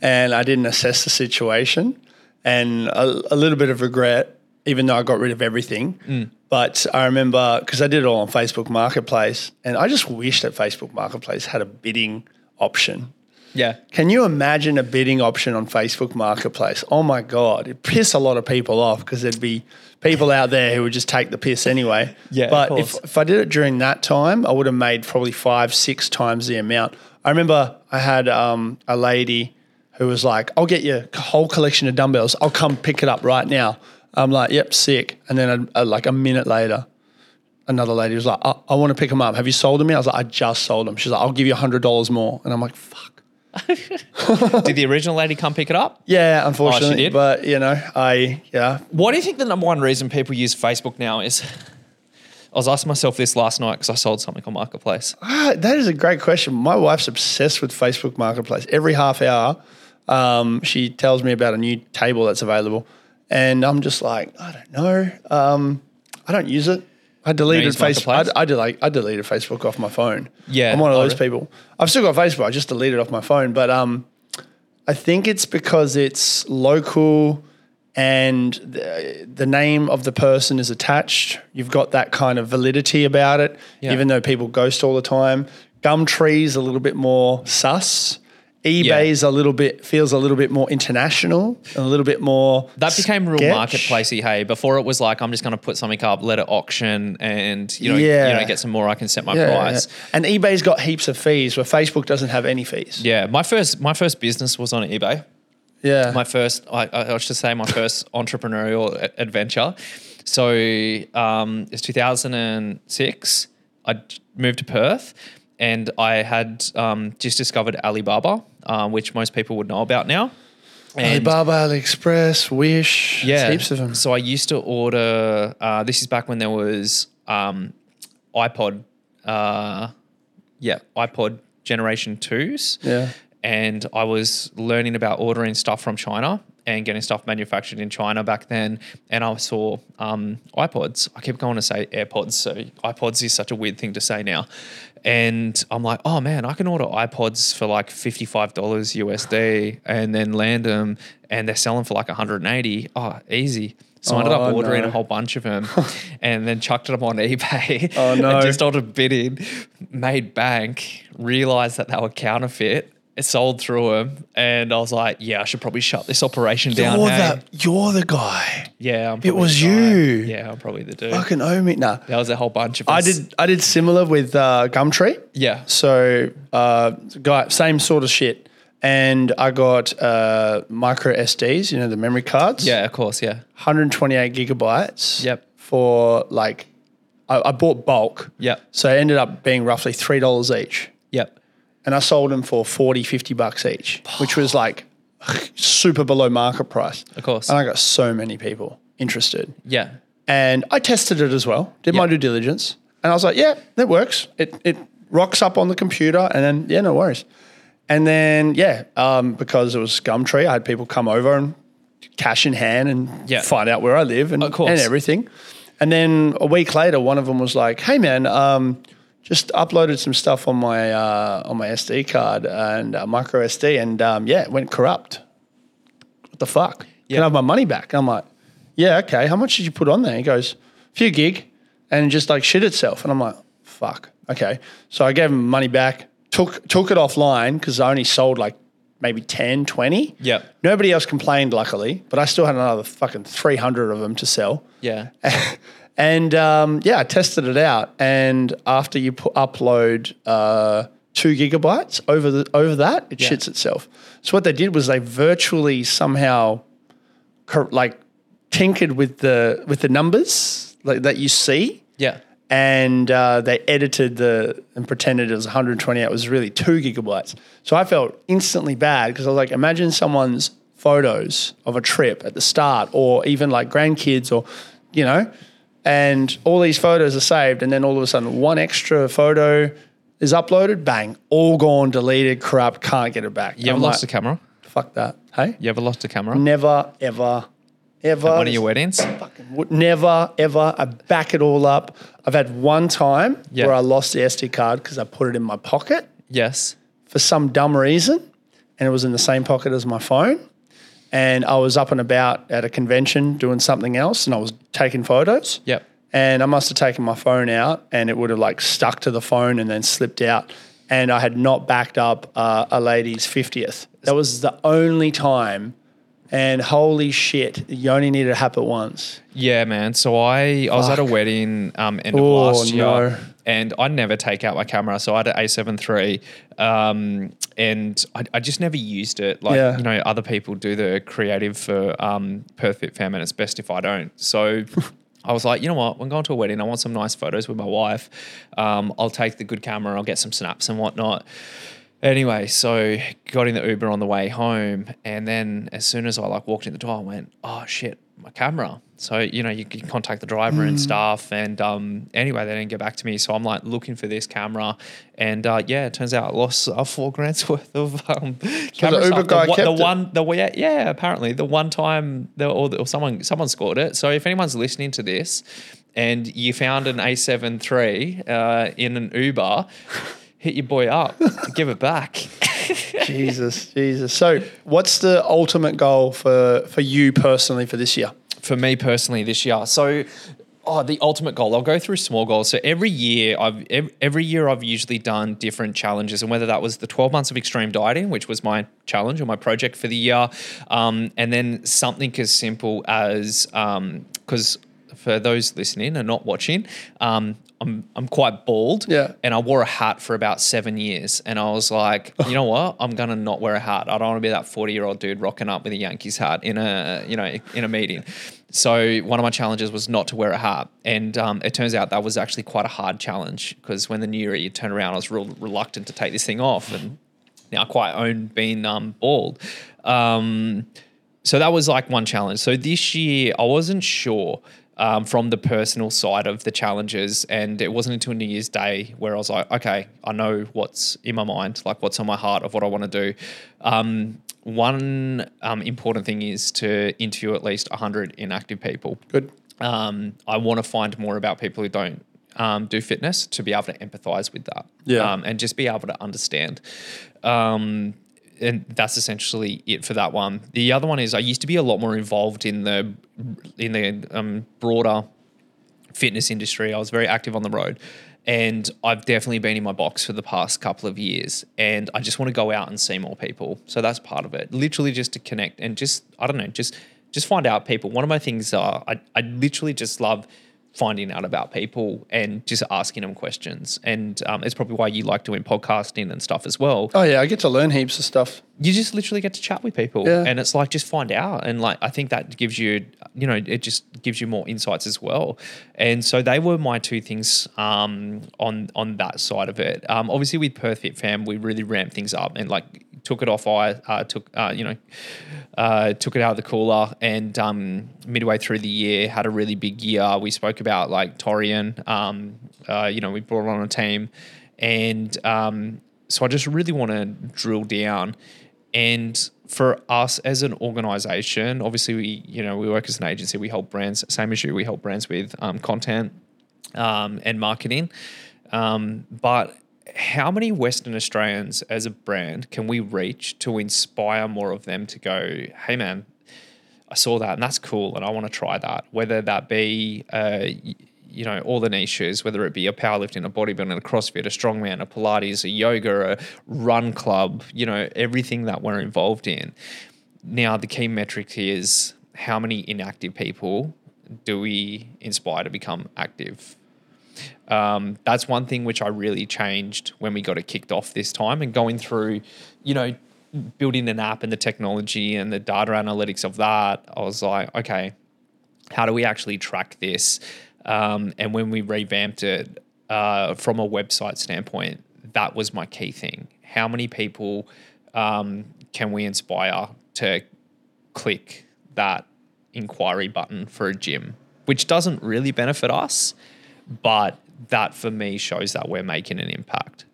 and I didn't assess the situation, and a, a little bit of regret, even though I got rid of everything. Mm. But I remember because I did it all on Facebook Marketplace, and I just wish that Facebook Marketplace had a bidding option. Yeah. Can you imagine a bidding option on Facebook Marketplace? Oh my God, it piss a lot of people off because there'd be people out there who would just take the piss anyway. Yeah, But if, if I did it during that time, I would have made probably five, six times the amount. I remember I had um, a lady who was like, I'll get you a whole collection of dumbbells. I'll come pick it up right now. I'm like, yep, sick. And then uh, like a minute later, another lady was like, I, I want to pick them up. Have you sold them? yet?" I was like, I just sold them. She's like, I'll give you $100 more. And I'm like, fuck. Did the original lady come pick it up? Yeah, unfortunately. did? But you know, I yeah. What do you think the number one reason people use Facebook now is? I was asking myself this last night because I sold something on Marketplace. Ah, that is a great question. My wife's obsessed with Facebook Marketplace. Every half hour, um, she tells me about a new table that's available, and I'm just like, I don't know. Um, I don't use it. I deleted Facebook. I, I delete. I deleted Facebook off my phone. Yeah. I'm one of those people. I've still got Facebook. I just deleted it off my phone, but um, I think it's because it's local and the, the name of the person is attached. You've got that kind of validity about it, Yeah. even though people ghost all the time. Gumtree's a little bit more sus. eBay's a little bit feels a little bit more international, a little bit more. That became real sketch. marketplacey. Hey, before it was like I'm just going to put something up, let it auction, and you know, Yeah. you know, get some more. I can set my Yeah, price. yeah. And eBay's got heaps of fees where Facebook doesn't have any fees. Yeah, my first my first business was on eBay. Yeah. my first I, I should say my first entrepreneurial adventure so um, it's 2006 i moved to perth and i had um, just discovered alibaba um, which most people would know about now and Alibaba, AliExpress, Wish, yeah heaps of them. so i used to order uh, this is back when there was um, ipod uh, yeah ipod generation 2s Yeah. and I was learning about ordering stuff from China and getting stuff manufactured in China back then. And I saw um, iPods. I keep going to say AirPods, so iPods is such a weird thing to say now. And I'm like, oh man, I can order iPods for like $55 USD and then land them, and they're selling for like 180. Oh, easy. So I ended Oh, up ordering no. a whole bunch of them and then chucked them on eBay. Oh, no. and just started bidding, made bank, realized that they were counterfeit. It sold through them, and I was like, "Yeah, I should probably shut this operation down." You're hey. the you're the guy. yeah, I'm probably was you. Yeah, I'm probably the dude. Fucking owe me. Nah. That was a whole bunch of I us. did I did similar with uh, Gumtree. Yeah, So uh, guy, same sort of shit. And I got uh, micro SDs, you know, the memory cards. yeah, of course, yeah, 128 gigabytes. Yep. For like, I, I bought bulk. Yep. So it ended up being roughly three dollars each, yep, and I sold them for 40, 50 bucks each, which was like super below market price. of course, And I got so many people interested. yeah, And I tested it as well, did my Yeah. due diligence. And I was like, yeah, that works. It it rocks up on the computer, and then yeah, no worries. And then yeah, um, because it was Gumtree, I had people come over and cash in hand and Yeah. find out where I live and, Of course. and everything. And then a week later, one of them was like, "Hey man, um, just uploaded some stuff on my uh, on my SD card and uh, micro SD, and um, yeah, it went corrupt. What the fuck? Can Yeah. I have my money back?" And I'm like, "Yeah, okay. How much did you put on there?" He goes, a "Few gig," and just like shit itself. And I'm like, "Fuck, okay." So I gave him money back. Took took it offline because I only sold like maybe 10, 20. Yeah. Nobody else complained, luckily, but I still had another fucking 300 of them to sell. Yeah. and um, yeah, I tested it out. And after you put, upload uh, two gigabytes over the over that, it Yeah. shits itself. So what they did was they virtually somehow cor- like tinkered with the with the numbers like, that you see. Yeah. And uh, they edited the and pretended it was 128. It was really two gigabytes. So I felt instantly bad because I was like, imagine someone's photos of a trip at the start, or even like grandkids, or you know, and all these photos are saved, and then all of a sudden one extra photo is uploaded, bang, all gone, deleted, corrupt, can't get it back. You ever I'm lost a camera? Fuck that. Hey, You ever lost a camera? never, ever, ever. One of your weddings? Would never, ever. I back it all up. I've had one time Yeah. where I lost the SD card because I put it in my pocket Yes. for some dumb reason, and it was in the same pocket as my phone. And I was up and about at a convention doing something else, and I was taking photos. Yep. And I must have taken my phone out, and it would have like stuck to the phone and then slipped out. And I had not backed up uh, a lady's fiftieth. That was the only time. And holy shit, you only need to happen once. Yeah, man. So I, I was at a wedding um, end of Oh, last year, no. And I never take out my camera. So I had an A7 III, um, and I, I just never used it. Like Yeah. you know, other people do the creative for um, Perth Fit Fam, and it's best if I don't. So. I was like, you know what? I'm going to a wedding. I want some nice photos with my wife. Um, I'll take the good camera. I'll get some snaps and whatnot. Anyway, so got in the Uber on the way home, and then as soon as I like walked in the door, I went, "Oh shit, my camera!" So you know, you can contact the driver Mm. and stuff. And um, anyway, they didn't get back to me, so I'm like looking for this camera, and uh, yeah, it turns out I lost uh, four grand's worth of um, camera Uber stuff. guy the, one- kept the it? one, the yeah, yeah, apparently the one time the, or, the, or someone someone scored it. So if anyone's listening to this, and you found an A7 III uh, in an Uber. Hit your boy up, give it back. Jesus, Jesus. So, what's the ultimate goal for for you personally for this year? for me personally this year. So, oh, the ultimate goal. I'll go through small goals. So every year, I've every year I've usually done different challenges, and whether that was the twelve months of extreme dieting, which was my challenge or my project for the year, um, and then something as simple as because. For those listening and not watching, um, I'm I'm quite bald. Yeah. And I wore a hat for about seven years, and I was like, you know what? I'm gonna not wear a hat. I don't want to be that 40 year old dude rocking up with a Yankees hat in a you know in a meeting. So one of my challenges was not to wear a hat, and um, it turns out that was actually quite a hard challenge because when the new year turned around, I was real reluctant to take this thing off, and now I quite own being um, bald. Um, so that was like one challenge. So this year, I wasn't sure um, from the personal side of the challenges, and it wasn't until New Year's Day where I was like, okay, I know what's in my mind, like what's on my heart of what I want to do. Um, one um, important thing is to interview at least 100 inactive people. Good. Um, I want to find more about people who don't um, do fitness to be able to empathize with that. Yeah. Um, and just be able to understand. Um, and that's essentially it for that one. The other one is I used to be a lot more involved in the in the um, broader fitness industry. I was very active on the road. And I've definitely been in my box for the past couple of years. And I just want to go out and see more people. So that's part of it. Literally just to connect and just, I don't know, just just find out people. One of my things are I, I literally just love finding out about people and just asking them questions. And um, it's probably why you like doing podcasting and stuff as well. Oh yeah, I get to learn heaps of stuff. you just literally get to chat with people. Yeah. and it's like just find out. And like i think that gives you you know it just gives you more insights as well. And so they were my two things um, on on that side of it. Um, obviously with perth fit fam we really ramped things up and like took it off i uh, took uh, you know uh, took it out of the cooler. And um, midway through the year had a really big year. We spoke about like Torian. Um, uh, you know, we brought on a team, and um, so I just really want to drill down. And for us as an organization, obviously we you know we work as an agency. We help brands. Same as you. We help brands with um, content um, and marketing. Um, but how many Western Australians as a brand can we reach to inspire more of them to go, hey man, I saw that and that's cool and I want to try that. Whether that be, uh, you know, all the niches, whether it be a powerlifting, a bodybuilding, a CrossFit, a strongman, a Pilates, a yoga, a run club, you know, everything that we're involved in. Now, the key metric is how many inactive people do we inspire to become active? Um, that's one thing which I really changed when we got it kicked off this time and going through, you know, building an app and the technology and the data analytics of that. I was like, okay, how do we actually track this? Um, and when we revamped it uh, from a website standpoint, that was my key thing. How many people um, can we inspire to click that inquiry button for a gym, which doesn't really benefit us, but that for me shows that we're making an impact.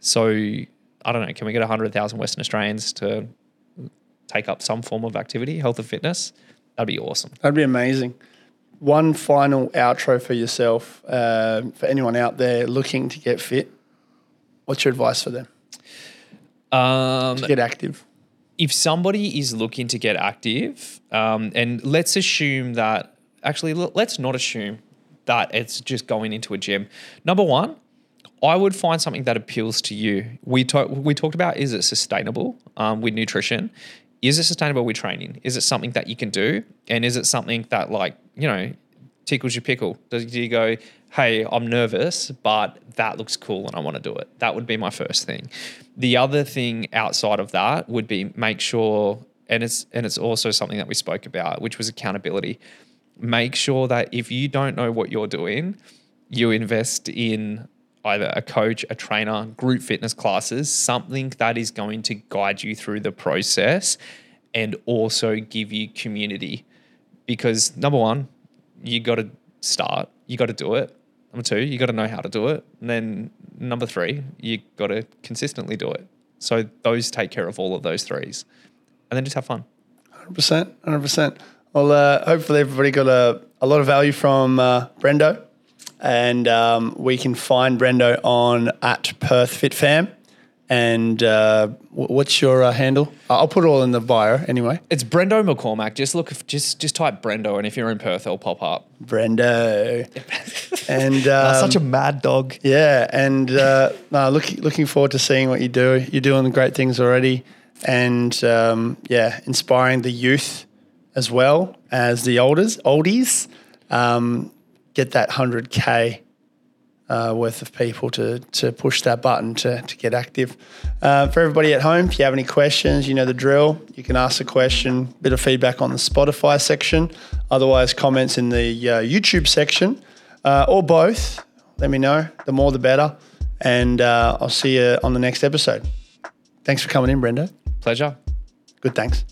So I don't know, can we get 100,000 Western Australians to take up some form of activity, health or fitness? That'd be awesome. That'd be amazing. One final outro for yourself, uh, for anyone out there looking to get fit. What's your advice for them? Um, To get active. if somebody is looking to get active, um, and let's assume that actually, let's not assume that it's just going into a gym. Number one, I would find something that appeals to you. We talk, we talked about is it sustainable um, with nutrition? Is it sustainable with training? Is it something that you can do? And is it something that like you know tickles your pickle? Do you go, hey, I'm nervous, but that looks cool and I want to do it? That would be my first thing. The other thing outside of that would be make sure, and it's and it's also something that we spoke about, which was accountability. Make sure that if you don't know what you're doing, you invest in either a coach, a trainer, group fitness classes, something that is going to guide you through the process and also give you community. Because number one, you got to start, you got to do it. Number two, you got to know how to do it. And then number three, you got to consistently do it. So those take care of all of those threes. And then just have fun. 100%. 100%. Well, uh, hopefully everybody got a, a lot of value from uh, Brendo. And um, we can find Brendo on at Perth Fit Fam. And uh, what's your uh, handle? I'll put it all in the bio anyway. It's Brendo McCormack. Just look, just just type Brendo, and if you're in Perth, it'll pop up. Brendo. and um, such a mad dog. Yeah, and uh, no, look, looking forward to seeing what you do. You're doing great things already, and um, yeah, inspiring the youth as well as the olders, oldies. Um, get that hundred k uh, worth of people to to push that button to to get active. Uh, for everybody at home, if you have any questions, you know the drill. You can ask a question, bit of feedback on the Spotify section. Otherwise, comments in the uh, YouTube section uh, or both. Let me know. The more, the better. And uh, I'll see you on the next episode. Thanks for coming in, Brenda. Pleasure. Good. Thanks.